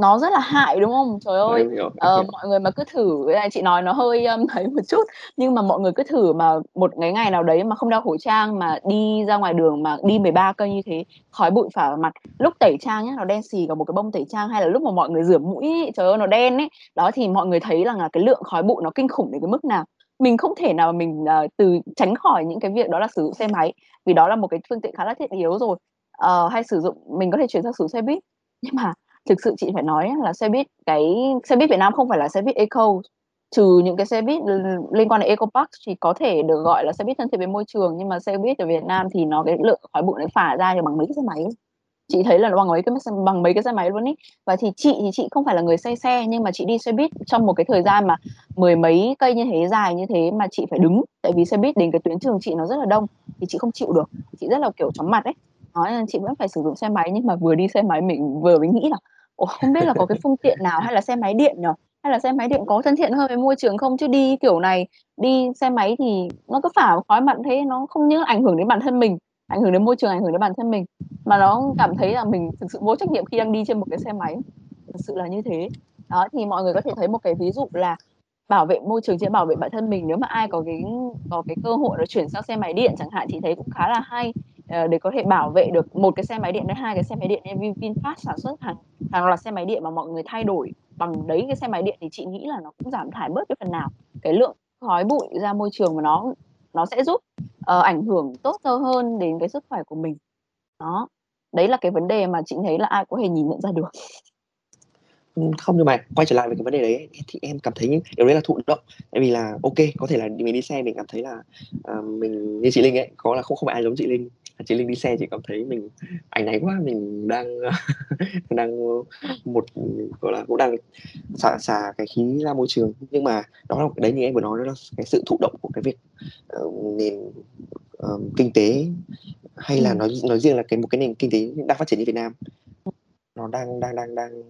nó rất là hại đúng không? Trời ơi ờ, mọi người mà cứ thử chị nói nó hơi um, thấy một chút nhưng mà mọi người cứ thử mà một cái ngày nào đấy mà không đeo khẩu trang mà đi ra ngoài đường mà đi 13 cây như thế khói bụi phả vào mặt lúc tẩy trang nhá nó đen xì cả một cái bông tẩy trang hay là lúc mà mọi người rửa mũi trời ơi nó đen ấy. Đó thì mọi người thấy rằng là cái lượng khói bụi nó kinh khủng đến cái mức nào. Mình không thể nào mình uh, từ tránh khỏi những cái việc đó là sử dụng xe máy vì đó là một cái phương tiện khá là thiết yếu rồi. Uh, hay sử dụng mình có thể chuyển sang sử dụng xe buýt nhưng mà thực sự chị phải nói là xe buýt cái, xe buýt Việt Nam không phải là xe buýt eco. Trừ những cái xe buýt liên quan đến eco park thì có thể được gọi là xe buýt thân thiện với môi trường, nhưng mà xe buýt ở Việt Nam thì nó cái lượng khói bụi nó phả ra thì bằng mấy cái xe máy. Chị thấy là nó bằng mấy cái bằng mấy cái xe máy luôn ý. Và thì chị thì chị không phải là người say xe, nhưng mà chị đi xe buýt trong một cái thời gian mà mười mấy cây như thế, dài như thế mà chị phải đứng. Tại vì xe buýt đến cái tuyến trường chị nó rất là đông, thì chị không chịu được. Chị rất là kiểu chóng mặt ấy. Nói là chị vẫn phải sử dụng xe máy, nhưng mà vừa đi xe máy mình vừa mới nghĩ là Ủa, không biết là có cái phương tiện nào hay là xe máy điện nhỉ? Hay là xe máy điện có thân thiện hơn với môi trường không? Chứ đi kiểu này, đi xe máy thì nó cứ phả khói mặn thế nó không những ảnh hưởng đến bản thân mình, ảnh hưởng đến môi trường, ảnh hưởng đến bản thân mình mà nó cảm thấy là mình thực sự vô trách nhiệm khi đang đi trên một cái xe máy. Thực sự là như thế. Đó thì mọi người có thể thấy một cái ví dụ là bảo vệ môi trường chứ bảo vệ bản thân mình nếu mà ai có cái có cái cơ hội để chuyển sang xe máy điện chẳng hạn thì thấy cũng khá là hay Ờ, để có thể bảo vệ được một cái xe máy điện hay hai cái xe máy điện nên VinFast sản xuất hàng hàng loạt xe máy điện mà mọi người thay đổi bằng đấy cái xe máy điện thì chị nghĩ là nó cũng giảm thải bớt cái phần nào cái lượng khói bụi ra môi trường mà nó nó sẽ giúp uh, ảnh hưởng tốt hơn đến cái sức khỏe của mình Đó, đấy là cái vấn đề mà chị thấy là ai có thể nhìn nhận ra được không nhưng mà quay trở lại với cái vấn đề đấy thì em cảm thấy điều đấy là thụ động. Tại vì là ok có thể là mình đi xe mình cảm thấy là uh, mình như chị Linh ấy có là không không phải ai giống chị Linh. Chị Linh đi xe chị cảm thấy mình ảnh này quá mình đang đang một gọi là cũng đang xả xả cái khí ra môi trường. Nhưng mà đó là đấy như em vừa nói đó là cái sự thụ động của cái việc uh, nền uh, kinh tế hay là ừ. nói nói riêng là cái một cái nền kinh tế đang phát triển như Việt Nam. Nó đang đang đang đang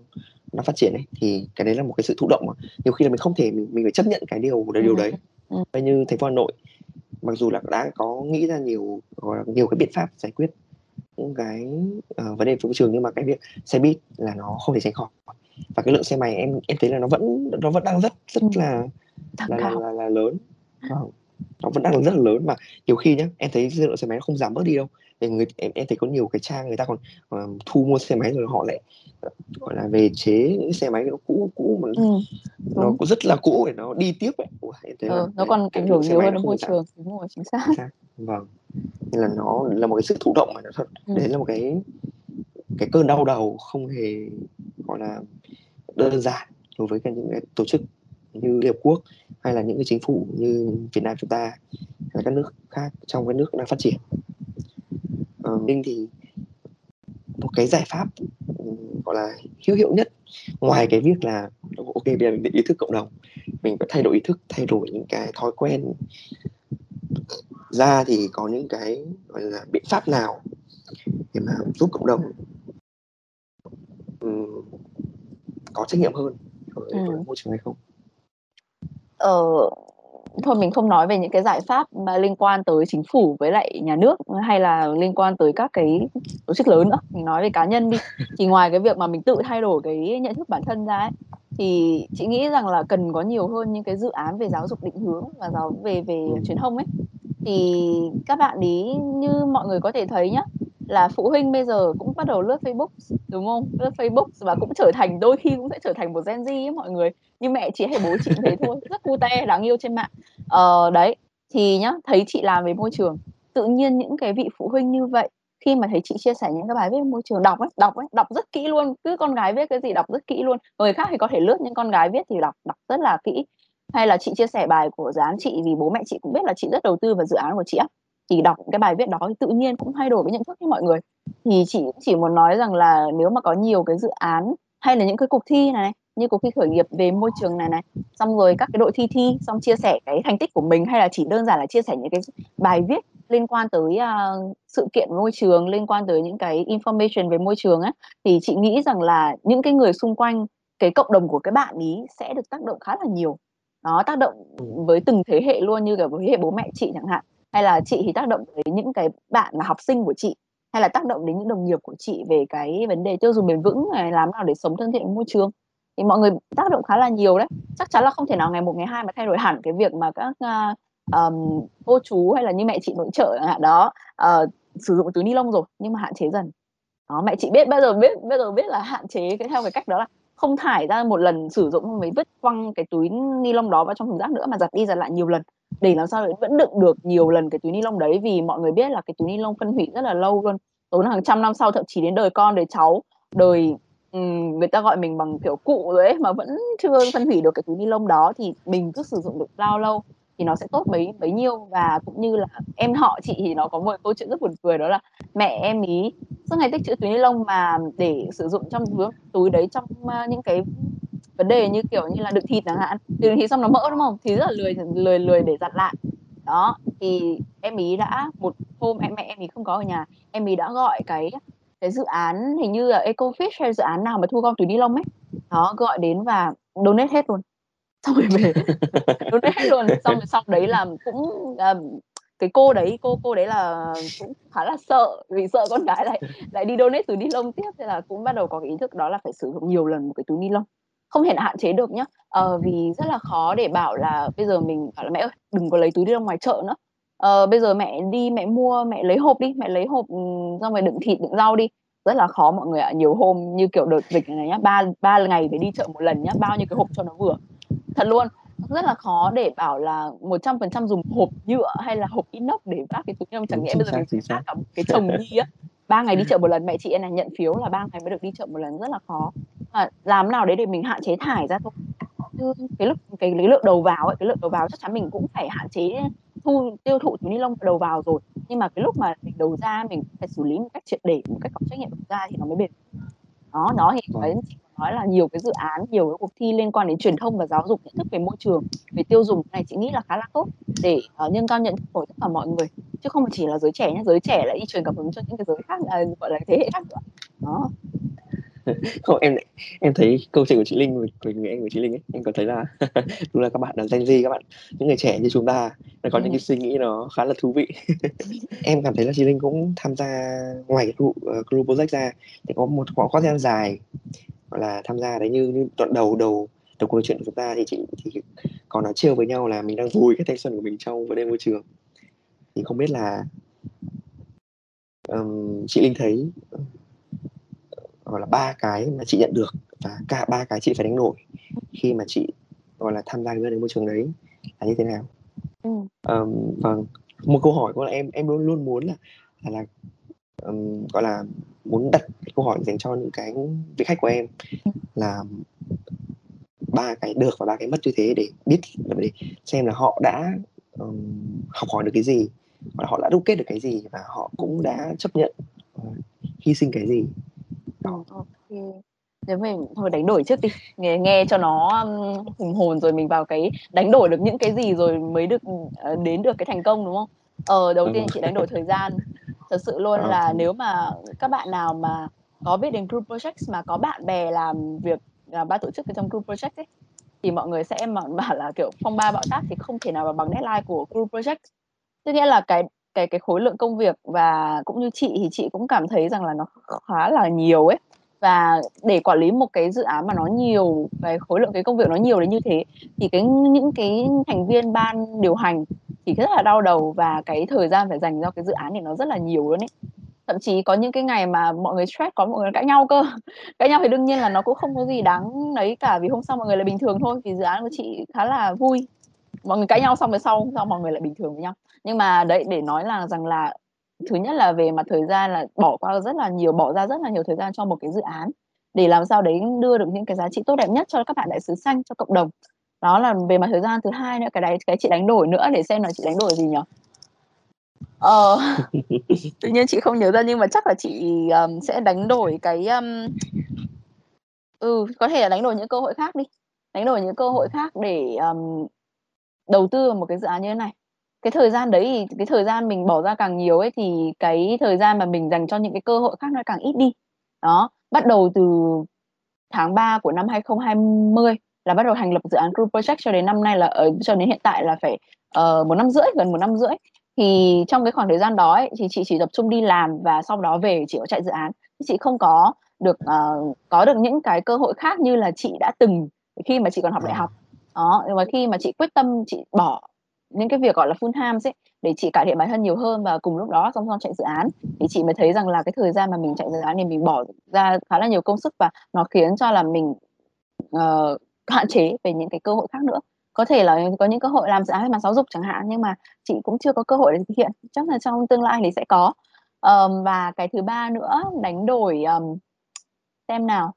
nó phát triển ấy thì cái đấy là một cái sự thụ động mà nhiều khi là mình không thể mình mình phải chấp nhận cái điều đấy điều ừ. đấy ừ. như thành phố Hà Nội mặc dù là đã có nghĩ ra nhiều nhiều cái biện pháp giải quyết những cái uh, vấn đề môi trường nhưng mà cái việc xe buýt là nó không thể tránh khỏi và cái lượng xe máy em em thấy là nó vẫn nó vẫn đang rất rất ừ. là là, là, là, là lớn vâng. nó vẫn đang rất là lớn mà nhiều khi nhá em thấy lượng xe máy nó không giảm bớt đi đâu thì người em em thấy có nhiều cái trang người ta còn uh, thu mua xe máy rồi họ lại gọi là về chế những xe máy nó cũ cũ mà ừ, nó cũng rất là cũ để nó đi tiếp ấy. Ủa, thấy ừ, nó còn ảnh hưởng nhiều hơn đến môi trường đúng rồi chính xác. chính xác. vâng. Nên là nó là một cái sự thụ động mà nó thật. Ừ. đấy là một cái cái cơn đau đầu không hề gọi là đơn giản đối với cả những cái tổ chức như Liên Hợp Quốc hay là những cái chính phủ như Việt Nam chúng ta hay là các nước khác trong cái nước đang phát triển. Ninh thì một cái giải pháp gọi là hữu hiệu nhất ngoài cái việc là ok bây giờ mình ý thức cộng đồng mình phải thay đổi ý thức thay đổi những cái thói quen ra thì có những cái gọi là biện pháp nào để mà giúp cộng đồng um, có trách nhiệm hơn với, ừ. môi trường hay không? Ờ, thôi mình không nói về những cái giải pháp mà liên quan tới chính phủ với lại nhà nước hay là liên quan tới các cái tổ chức lớn nữa. Mình nói về cá nhân đi. Thì ngoài cái việc mà mình tự thay đổi cái nhận thức bản thân ra ấy, thì chị nghĩ rằng là cần có nhiều hơn những cái dự án về giáo dục định hướng và giáo về về truyền thông ấy. Thì các bạn ý như mọi người có thể thấy nhá là phụ huynh bây giờ cũng bắt đầu lướt Facebook đúng không? Lướt Facebook và cũng trở thành đôi khi cũng sẽ trở thành một Gen Z ấy mọi người. Như mẹ chị hay bố chị thế thôi rất cute đáng yêu trên mạng. Ờ, đấy thì nhá thấy chị làm về môi trường tự nhiên những cái vị phụ huynh như vậy khi mà thấy chị chia sẻ những cái bài viết môi trường đọc ấy đọc ấy đọc rất kỹ luôn cứ con gái viết cái gì đọc rất kỹ luôn. Người khác thì có thể lướt nhưng con gái viết thì đọc đọc rất là kỹ. Hay là chị chia sẻ bài của dự án chị vì bố mẹ chị cũng biết là chị rất đầu tư vào dự án của chị á thì đọc cái bài viết đó thì tự nhiên cũng thay đổi cái nhận thức với mọi người. Thì chị chỉ muốn nói rằng là nếu mà có nhiều cái dự án hay là những cái cuộc thi này như cuộc thi khởi nghiệp về môi trường này này xong rồi các cái đội thi thi xong chia sẻ cái thành tích của mình hay là chỉ đơn giản là chia sẻ những cái bài viết liên quan tới uh, sự kiện môi trường liên quan tới những cái information về môi trường á thì chị nghĩ rằng là những cái người xung quanh cái cộng đồng của cái bạn ý sẽ được tác động khá là nhiều. Nó tác động với từng thế hệ luôn như cả với thế hệ bố mẹ chị chẳng hạn hay là chị thì tác động đến những cái bạn là học sinh của chị? Hay là tác động đến những đồng nghiệp của chị về cái vấn đề tiêu dùng bền vững này làm nào để sống thân thiện với môi trường? Thì mọi người tác động khá là nhiều đấy. Chắc chắn là không thể nào ngày một ngày hai mà thay đổi hẳn cái việc mà các uh, um, cô chú hay là như mẹ chị nội trợ hạn. Đó uh, sử dụng túi ni lông rồi nhưng mà hạn chế dần. Đó mẹ chị biết bây giờ biết bây giờ biết là hạn chế cái theo cái cách đó là không thải ra một lần sử dụng mới vứt quăng cái túi ni lông đó vào trong thùng rác nữa mà giặt đi giặt lại nhiều lần. Để làm sao để vẫn đựng được nhiều lần cái túi ni lông đấy vì mọi người biết là cái túi ni lông phân hủy rất là lâu luôn. Tốn hàng trăm năm sau thậm chí đến đời con đời cháu đời um, người ta gọi mình bằng kiểu cụ rồi ấy mà vẫn chưa phân hủy được cái túi ni lông đó thì mình cứ sử dụng được bao lâu thì nó sẽ tốt bấy bấy nhiêu. Và cũng như là em họ chị thì nó có một câu chuyện rất buồn cười đó là mẹ em ý suốt ngày tích trữ túi ni lông mà để sử dụng trong túi, túi đấy trong ờ, những cái vấn đề như kiểu như là đựng thịt chẳng hạn. Đựng thịt xong nó mỡ đúng không? Thì rất là lười lười lười để giặt lại. Đó thì em ý đã một hôm em mẹ em ý không có ở nhà em ý đã gọi cái cái dự án hình như là Ecofish hay dự án nào mà thu gom túi ni lông ấy. Đó gọi đến và donate hết luôn xong rồi về. Donate hết luôn. Xong rồi xong đấy là cũng um, cái cô đấy cô cô đấy là cũng khá là sợ vì sợ con gái lại lại đi donate túi ni lông tiếp. Thế là cũng bắt đầu có cái ý thức đó là phải sử dụng nhiều lần một cái túi ni lông. Không thể hạn chế được nhá. Ờ, vì rất là khó để bảo là bây giờ mình bảo là mẹ ơi đừng có lấy túi đi ra ngoài chợ nữa. Ờ, bây giờ mẹ đi mẹ mua mẹ lấy hộp đi mẹ lấy hộp xong rồi đựng thịt đựng rau đi. Rất là khó mọi người ạ. Nhiều hôm như kiểu đợt dịch này nhá ba ba ngày phải đi chợ một lần nhá bao nhiêu cái hộp cho nó vừa thật luôn. Rất là khó để bảo là một trăm phần trăm dùng hộp nhựa hay là hộp inox để vác cái túi ni lông chẳng nghĩa bây giờ mình vác cả cái chồng nhi á. Ba ngày đi chợ một lần mẹ chị này nhận phiếu là ba ngày mới được đi chợ một lần rất là khó. À, làm nào đấy để mình hạn chế thải ra thôi. Chứ cái lúc cái, cái lượng đầu vào ấy cái lượng đầu vào chắc chắn mình cũng phải hạn chế thu tiêu thụ túi ni lông đầu vào rồi. Nhưng mà cái lúc mà mình đầu ra mình phải xử lý một cách triệt để một cách có trách nhiệm đầu ra thì nó mới bền. Đó đó thì cái nói là nhiều cái dự án nhiều cái cuộc thi liên quan đến truyền thông và giáo dục nhận thức về môi trường về tiêu dùng này chị nghĩ là khá là tốt để uh, nâng cao nhận thức của tất cả mọi người. Chứ không chỉ là giới trẻ nhé giới trẻ lại đi truyền cảm hứng cho những cái giới khác uh, gọi là thế hệ khác nữa. Đó. Không em em thấy câu chuyện của chị Linh của người anh của chị Linh ấy em có thấy là đúng là các bạn là Gen Z các bạn. Những người trẻ như chúng ta là có ừ. những cái suy nghĩ nó khá là thú vị. Em cảm thấy là chị Linh cũng tham gia ngoài cái group, uh, group project ra thì có một khoảng thời gian dài gọi là tham gia đấy như như đoạn đầu đầu đầu cuộc chuyện của chúng ta thì chị thì còn nói chiêu với nhau là mình đang vui cái thanh xuân của mình trong vấn đề môi trường. Thì không biết là um, chị Linh thấy gọi là ba cái mà chị nhận được và cả ba cái chị phải đánh đổi khi mà chị gọi là tham gia cái vấn đề môi trường đấy là như thế nào? Ừ. um, vâng. Một câu hỏi của em em luôn luôn muốn là là, là um, gọi là muốn đặt câu hỏi dành cho những cái vị khách của em là ba cái được và ba cái mất như thế để biết để xem là họ đã um, học hỏi được cái gì và họ đã đúc kết được cái gì và họ cũng đã chấp nhận uh, hy sinh cái gì đó. Ờ, ok. Nếu mình thôi đánh đổi trước đi, nghe nghe cho nó um, hùng hồn rồi mình vào cái đánh đổi được những cái gì rồi mới được uh, đến được cái thành công đúng không? Ờ đầu tiên chị đánh đổi thời gian. Thật sự luôn ờ. là nếu mà các bạn nào mà có biết đến group projects mà có bạn bè làm việc là ba tổ chức ở trong group project ấy thì mọi người sẽ mà bảo là kiểu phong ba bạo tác thì không thể nào mà bằng deadline của group project. Tức nghĩa là cái cái cái khối lượng công việc và cũng như chị thì chị cũng cảm thấy rằng là nó khá là nhiều ấy và để quản lý một cái dự án mà nó nhiều, cái khối lượng cái công việc nó nhiều đến như thế, thì cái, những cái thành viên ban điều hành thì rất là đau đầu và cái thời gian phải dành cho cái dự án thì nó rất là nhiều luôn ấy. Thậm chí có những cái ngày mà mọi người stress, có mọi người cãi nhau cơ. Cãi nhau thì đương nhiên là nó cũng không có gì đáng đấy cả, vì hôm sau mọi người là bình thường thôi, vì dự án của chị khá là vui. Mọi người cãi nhau xong rồi sau sau mọi người lại bình thường với nhau. Nhưng mà đấy, để nói là, rằng là thứ nhất là về mặt thời gian là bỏ qua rất là nhiều bỏ ra rất là nhiều thời gian cho một cái dự án để làm sao đấy đưa được những cái giá trị tốt đẹp nhất cho các bạn đại sứ xanh cho cộng đồng. Đó là về mặt thời gian. Thứ hai nữa cái đấy cái chị đánh đổi nữa để xem là chị đánh đổi gì nhỉ? Ờ tự nhiên chị không nhớ ra nhưng mà chắc là chị um, sẽ đánh đổi cái um, ừ có thể là đánh đổi những cơ hội khác đi. Đánh đổi những cơ hội khác để um, đầu tư vào một cái dự án như thế này cái thời gian đấy thì cái thời gian mình bỏ ra càng nhiều ấy thì cái thời gian mà mình dành cho những cái cơ hội khác nó càng ít đi. Đó bắt đầu từ tháng 3 của năm 2020 là bắt đầu thành lập dự án group project cho đến năm nay là ở cho đến hiện tại là phải uh, một năm rưỡi gần một năm rưỡi. Thì trong cái khoảng thời gian đó ấy, thì chị chỉ tập trung đi làm và sau đó về chỉ có chạy dự án. Chị không có được uh, có được những cái cơ hội khác như là chị đã từng khi mà chị còn học đại học. Đó nhưng mà khi mà chị quyết tâm chị bỏ những cái việc gọi là full time ấy để chị cải thiện bản thân nhiều hơn và cùng lúc đó song song chạy dự án. Thì chị mới thấy rằng là cái thời gian mà mình chạy dự án thì mình bỏ ra khá là nhiều công sức và nó khiến cho là mình uh, hạn chế về những cái cơ hội khác nữa. Có thể là có những cơ hội làm dự án về mặt giáo dục chẳng hạn nhưng mà chị cũng chưa có cơ hội để thực hiện. Chắc là trong tương lai thì sẽ có. Um, và cái thứ ba nữa đánh đổi um, xem nào.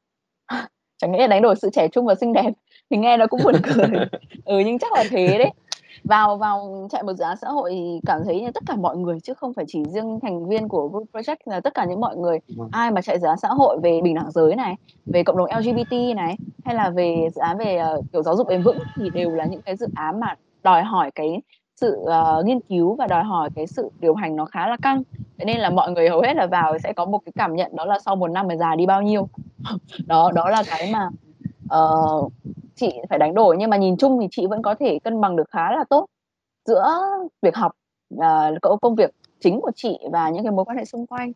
Chẳng nghĩa là đánh đổi sự trẻ trung và xinh đẹp? Thì nghe nó cũng buồn cười. Ừ nhưng chắc là thế đấy vào vào chạy một dự án xã hội thì cảm thấy như tất cả mọi người chứ không phải chỉ riêng thành viên của group project là tất cả những mọi người ai mà chạy dự án xã hội về bình đẳng giới này về cộng đồng LGBT này hay là về dự án về uh, kiểu giáo dục bền vững thì đều là những cái dự án mà đòi hỏi cái sự uh, nghiên cứu và đòi hỏi cái sự điều hành nó khá là căng. Thế nên là mọi người hầu hết là vào sẽ có một cái cảm nhận đó là sau một năm mà già đi bao nhiêu. Đó đó là cái mà uh, chị phải đánh đổi nhưng mà nhìn chung thì chị vẫn có thể cân bằng được khá là tốt giữa việc học uh, công việc chính của chị và những cái mối quan hệ xung quanh.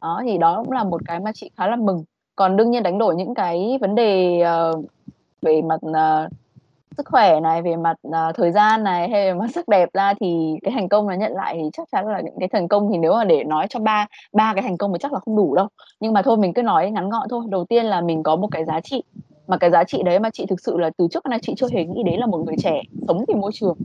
Đó thì đó cũng là một cái mà chị khá là mừng. Còn đương nhiên đánh đổi những cái vấn đề uh, về mặt uh, sức khỏe này về mặt uh, thời gian này hay về mặt sắc đẹp ra thì cái thành công nó nhận lại thì chắc chắn là những cái thành công thì nếu mà để nói cho ba ba cái thành công thì chắc là không đủ đâu. Nhưng mà thôi mình cứ nói ngắn gọn thôi. Đầu tiên là mình có một cái giá trị mà cái giá trị đấy mà chị thực sự là từ trước đến nay chị chưa hề nghĩ đến là một người trẻ sống vì môi trường.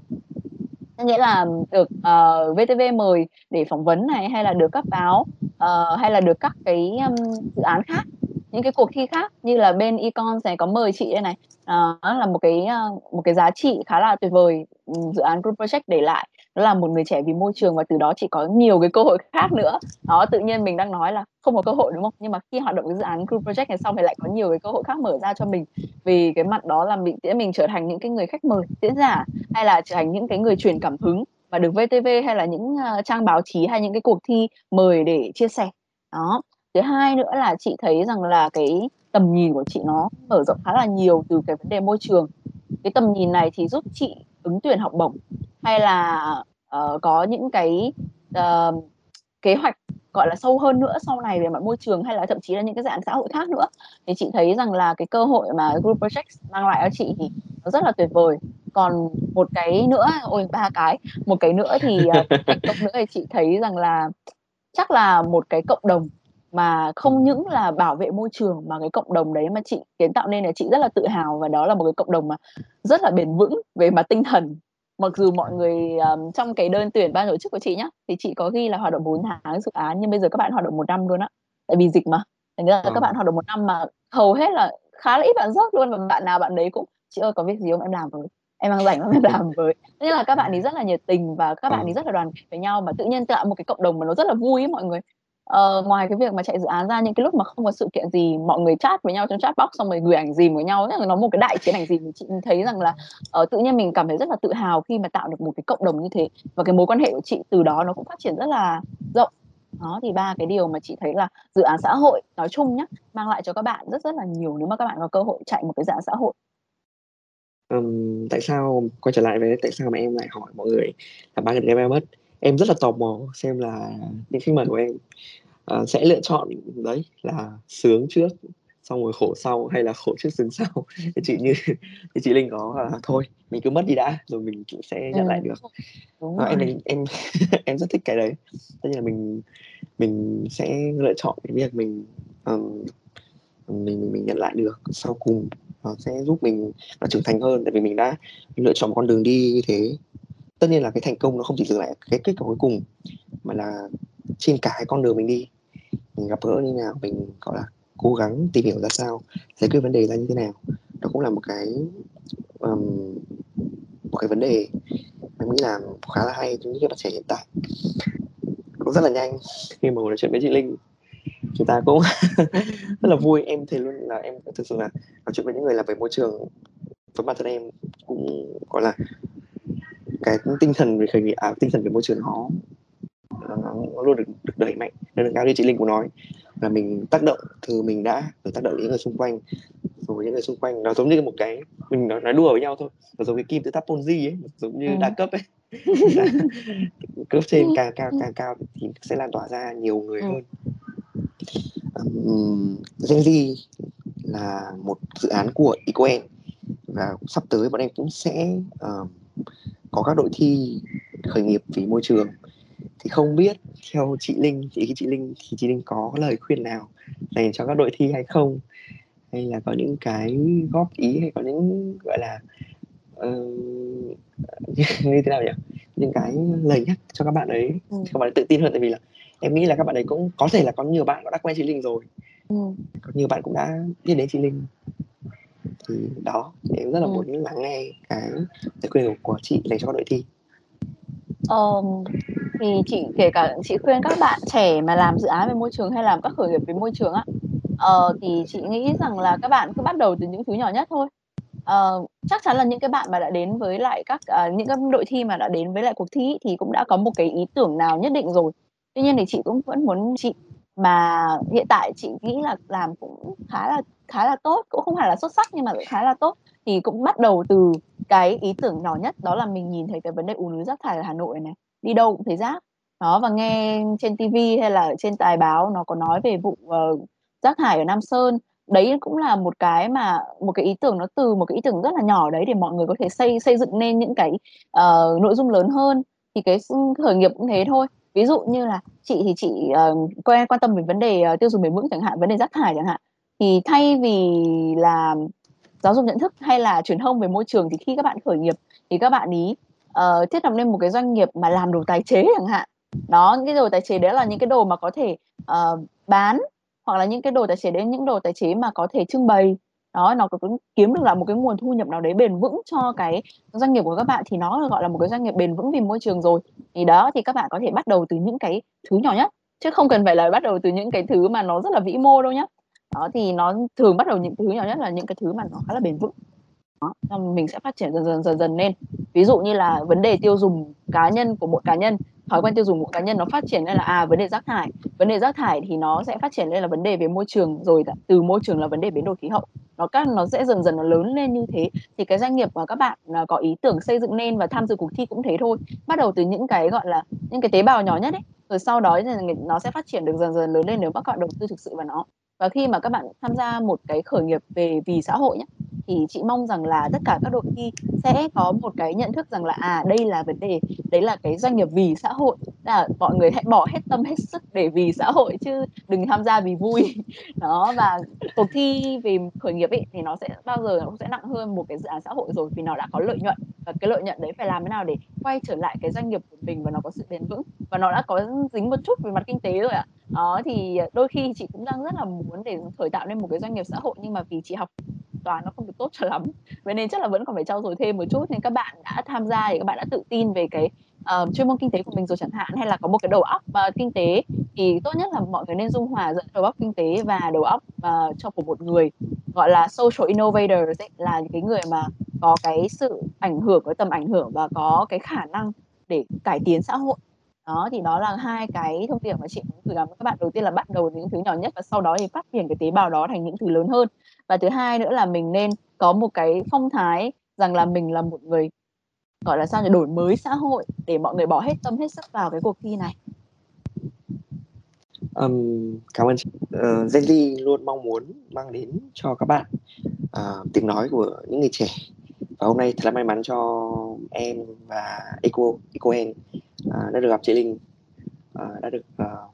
Nghĩa là được ờ, uh, VTV mời để phỏng vấn này hay là được các báo uh, hay là được các cái, um, dự án khác, những cái cuộc thi khác như là bên Econ này có mời chị đây này, uh, là một cái, uh, một cái giá trị khá là tuyệt vời, um, dự án Group Project để lại, đó là một người trẻ vì môi trường và từ đó chị có nhiều cái cơ hội khác nữa. Đó, tự nhiên mình đang nói là không có cơ hội, đúng không? Nhưng mà khi hoạt động cái dự án Group Project này xong thì lại có nhiều cái cơ hội khác mở ra cho mình. Vì cái mặt đó là mình sẽ mình trở thành những cái người khách mời, diễn giả, hay là trở thành những cái người truyền cảm hứng và được VTV hay là những, uh, trang báo chí hay những cái cuộc thi mời để chia sẻ. Đó. Thứ hai nữa là chị thấy rằng là cái tầm nhìn của chị nó mở rộng khá là nhiều từ cái vấn đề môi trường. Cái tầm nhìn này thì giúp chị ứng tuyển học bổng hay là, uh, có những cái, uh, kế hoạch, gọi là, sâu hơn nữa sau này về mặt môi trường hay là thậm chí là những cái dự án xã hội khác nữa. Thì chị thấy rằng là cái cơ hội mà Group Project mang lại cho chị thì nó rất là tuyệt vời. Còn một cái nữa ôi, ba cái, một cái nữa thì, ờ, thành công nữa thì chị thấy rằng là chắc là một cái cộng đồng mà không những là bảo vệ môi trường mà cái cộng đồng đấy mà chị kiến tạo nên là chị rất là tự hào và đó là một cái cộng đồng mà rất là bền vững về mặt tinh thần. Mặc dù mọi người, ờm, trong cái đơn tuyển ban tổ chức của chị nhá, thì chị có ghi là hoạt động 4 tháng dự án nhưng bây giờ các bạn hoạt động 1 năm luôn á, tại vì dịch mà. Thành ra là các Ờ. bạn hoạt động 1 năm mà hầu hết là khá là ít bạn rớt luôn và bạn nào bạn đấy cũng "Chị ơi, có việc gì không em làm với, em đang rảnh lắm em làm với." Tức là các bạn ấy rất là nhiệt tình và các bạn ấy rất là đoàn kết với nhau mà tự nhiên tạo một cái cộng đồng mà nó rất là vui ấy mọi người. Ờ, ngoài cái việc mà chạy dự án ra những cái lúc mà không có sự kiện gì, mọi người chat với nhau trong chat box xong rồi gửi ảnh dìm với nhau, tức là nó một cái đại chiến ảnh dìm thì chị thấy rằng là, ờ, tự nhiên mình cảm thấy rất là tự hào khi mà tạo được một cái cộng đồng như thế. Và cái mối quan hệ của chị từ đó nó cũng phát triển rất là rộng. Đó, thì ba cái điều mà chị thấy là dự án xã hội nói chung nhá, mang lại cho các bạn rất rất là nhiều nếu mà các bạn có cơ hội chạy một cái dự án xã hội. um, tại sao quay trở lại với tại sao mà em lại hỏi mọi người là ba cái em mất. Em rất là tò mò xem là những khách mời của em, ờ, sẽ lựa chọn đấy là sướng trước, xong rồi khổ sau hay là khổ trước sướng sau. Thì chị như như chị Linh có là thôi mình cứ mất đi đã, rồi mình cũng sẽ nhận lại Ừm, được. đúng Ờ, em em em rất thích cái đấy. Tất nhiên là mình mình sẽ lựa chọn cái việc mình, ừm, mình mình mình nhận lại được sau cùng, nó sẽ giúp mình, trưởng thành hơn tại vì mình đã lựa chọn một con đường đi như thế. Tất nhiên là cái thành công nó không chỉ dừng lại ở cái kết quả cuối cùng, mà là trên cả cái con đường mình đi, mình gặp gỡ như nào, mình, gọi là, cố gắng tìm hiểu ra sao, giải quyết vấn đề ra như thế nào. Đó cũng là một cái, um, một cái vấn đề em nghĩ là khá là hay trong những cái bạn trẻ hiện tại. Cũng rất là nhanh khi mà ngồi nói chuyện với chị Linh, chúng ta cũng rất là vui. Em thấy luôn là em thực sự là nói chuyện với những người làm về môi trường với bản thân em cũng, gọi là, cái tinh thần về khởi nghiệp à, tinh thần về môi trường nó nó nó luôn được được đẩy mạnh, nâng cao như chị Linh cũng nói là mình tác động từ mình đã, rồi tác động đến những người xung quanh, rồi những người xung quanh nó giống như một cái mình nói nói đùa với nhau thôi, nó giống cái kim tự tháp Ponzi ấy, giống như đa Ừm. cấp ấy. Là cấp trên càng cao càng cao thì sẽ lan tỏa ra nhiều người Ừm. hơn. Gen Z là một dự án của Ecoen và sắp tới bọn em cũng sẽ, ờ, có các đội thi khởi nghiệp vì môi trường. Thì không biết theo chị Linh, ý chị Linh thì chị Linh có lời khuyên nào dành cho các đội thi hay không? Hay là có những cái góp ý hay có những, gọi là, ờ, như thế nào nhỉ? Những cái lời nhắc cho các bạn ấy, cho các bạn ấy tự tin hơn tại vì là em nghĩ là các bạn ấy cũng có thể là có nhiều bạn cũng đã quen chị Linh rồi. Ừm. Có nhiều bạn cũng đã biết đến chị Linh. Thì đó, thì em rất là Ừm. muốn lắng nghe cái lời khuyên của chị dành cho các đội thi. Ờm, thì chị kể cả chị khuyên các bạn trẻ mà làm dự án về môi trường hay làm các khởi nghiệp về môi trường á, ờ, thì chị nghĩ rằng là các bạn cứ bắt đầu từ những thứ nhỏ nhất thôi. Ờ, chắc chắn là những cái bạn mà đã đến với lại các, à, những cái đội thi mà đã đến với lại cuộc thi thì cũng đã có một cái ý tưởng nào nhất định rồi. Tuy nhiên thì chị cũng vẫn muốn chị mà hiện tại chị nghĩ là làm cũng khá là khá là tốt, cũng không hẳn là xuất sắc nhưng mà cũng khá là tốt, thì cũng bắt đầu từ cái ý tưởng nhỏ nhất, đó là mình nhìn thấy cái vấn đề ùn ứ rác thải ở Hà Nội này, đi đâu cũng thấy rác. Đó, và nghe trên tivi hay là trên tài báo nó có nói về vụ, uh, rác thải ở Nam Sơn. Đấy cũng là một cái mà một cái ý tưởng nó từ một cái ý tưởng rất là nhỏ đấy để mọi người có thể xây xây dựng nên những cái, uh, nội dung lớn hơn. Thì cái khởi nghiệp cũng thế thôi. Ví dụ như là chị thì chị, uh, quen quan tâm về vấn đề, uh, tiêu dùng bền vững chẳng hạn, vấn đề rác thải chẳng hạn. Thì thay vì là giáo dục nhận thức hay là truyền thông về môi trường thì khi các bạn khởi nghiệp thì các bạn ý uh, thiết lập nên một cái doanh nghiệp mà làm đồ tái chế chẳng hạn. Đó, những cái đồ tái chế đấy là những cái đồ mà có thể, uh, bán, hoặc là những cái đồ tái chế đấy những đồ tái chế mà có thể trưng bày. Đó, nó có cũng kiếm được là một cái nguồn thu nhập nào đấy bền vững cho cái doanh nghiệp của các bạn thì nó gọi là một cái doanh nghiệp bền vững vì môi trường rồi. Thì đó, thì các bạn có thể bắt đầu từ những cái thứ nhỏ nhất, chứ không cần phải là bắt đầu từ những cái thứ mà nó rất là vĩ mô đâu nhá. Đó, thì nó thường bắt đầu những thứ nhỏ nhất là những cái thứ mà nó khá là bền vững. Đó, mình sẽ phát triển dần dần, dần dần lên. Ví dụ như là vấn đề tiêu dùng cá nhân của mỗi cá nhân, thói quen tiêu dùng của cá nhân nó phát triển lên là, à, vấn đề rác thải. Vấn đề rác thải thì nó sẽ phát triển lên là vấn đề về môi trường, rồi từ môi trường là vấn đề biến đổi khí hậu. Nó các nó sẽ dần dần nó lớn lên như thế, thì cái doanh nghiệp mà các bạn, à, có ý tưởng xây dựng nên và tham dự cuộc thi cũng thế thôi. Bắt đầu từ những cái, gọi là, những cái tế bào nhỏ nhất ấy, rồi sau đó thì nó sẽ phát triển được dần dần lớn lên nếu các bạn đầu tư thực sự vào nó. Và khi mà các bạn tham gia một cái khởi nghiệp về vì xã hội nhá, thì chị mong rằng là tất cả các đội thi sẽ có một cái nhận thức rằng là, à, đây là vấn đề, đấy là cái doanh nghiệp vì xã hội, là mọi người hãy bỏ hết tâm hết sức để vì xã hội chứ đừng tham gia vì vui. Đó, và cuộc thi về khởi nghiệp ấy thì nó sẽ bao giờ nó cũng sẽ nặng hơn một cái dự án xã hội rồi vì nó đã có lợi nhuận và cái lợi nhuận đấy phải làm thế nào để quay trở lại cái doanh nghiệp của mình và nó có sự bền vững và nó đã có dính một chút về mặt kinh tế rồi ạ. Đó, thì đôi khi chị cũng đang rất là muốn để khởi tạo nên một cái doanh nghiệp xã hội nhưng mà vì chị học toán nó không được tốt cho lắm, vậy nên chắc là vẫn còn phải trau dồi thêm một chút. Nên các bạn đã tham gia thì các bạn đã tự tin về cái, uh, chuyên môn kinh tế của mình rồi chẳng hạn, hay là có một cái đầu óc, uh, kinh tế thì tốt nhất là mọi người nên dung hòa giữa đầu óc kinh tế và đầu óc, uh, cho của một người, gọi là, social innovators ấy, là những cái người mà có cái sự ảnh hưởng, có tầm ảnh hưởng và có cái khả năng để cải tiến xã hội. Đó, thì đó là hai cái thông điệp mà chị muốn gửi gắm các bạn. Đầu tiên là bắt đầu những thứ nhỏ nhất và sau đó thì phát triển cái tế bào đó thành những thứ lớn hơn. Và thứ hai nữa là mình nên có một cái phong thái rằng là mình là một người, gọi là sao nhỉ, đổi mới xã hội để mọi người bỏ hết tâm hết sức vào cái cuộc thi này. um, cảm ơn chị. uh, Gen Z luôn mong muốn mang đến cho các bạn, uh, tiếng nói của những người trẻ. Và hôm nay thật là may mắn cho em và Eco Eco em uh, à, đã được gặp chị Linh, uh, đã được, uh,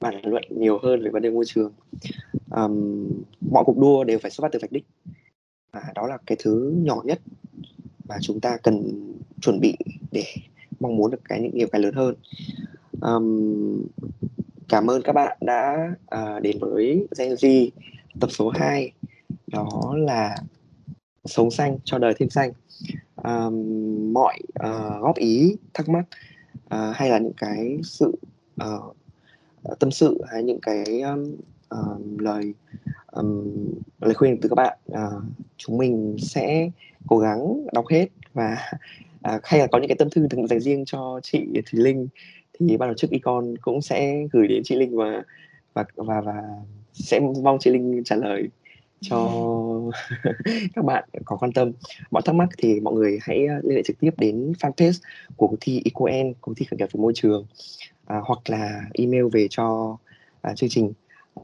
bàn luận nhiều hơn về vấn đề môi trường um, mọi cuộc đua đều phải xuất phát từ vạch đích. Và đó là cái thứ nhỏ nhất mà chúng ta cần chuẩn bị để mong muốn được cái những nhiều cái lớn hơn. um, cảm ơn các bạn đã, uh, đến với Gen Z tập số 2, đó là "Sống xanh cho đời thêm xanh". um, mọi, uh, góp ý, thắc mắc, uh, hay là những cái sự, uh, tâm sự hay những cái, um, lời, um, lời khuyên từ các bạn, uh, chúng mình sẽ cố gắng đọc hết và, uh, hay là có những cái tâm thư từng dành riêng cho chị Thùy Linh thì ban tổ chức Econ cũng sẽ gửi đến chị Linh và và và và sẽ mong chị Linh trả lời cho các bạn có quan tâm. Mọi thắc mắc thì mọi người hãy, liên hệ trực tiếp đến fanpage của cuộc thi EcoN, cuộc thi khởi nghiệp về môi trường, à, hoặc là email về cho, à, chương trình.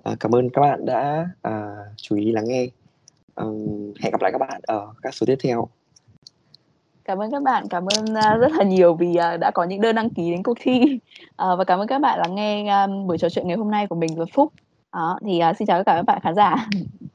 À, cảm ơn các bạn đã, à, chú ý lắng nghe. à, hẹn gặp lại các bạn ở các số tiếp theo. Cảm ơn các bạn, cảm ơn, uh, rất là nhiều vì, uh, đã có những đơn đăng ký đến cuộc thi. uh, và cảm ơn các bạn lắng nghe, um, buổi trò chuyện ngày hôm nay của mình và Phúc. Đó, thì, uh, xin chào tất cả các bạn khán giả.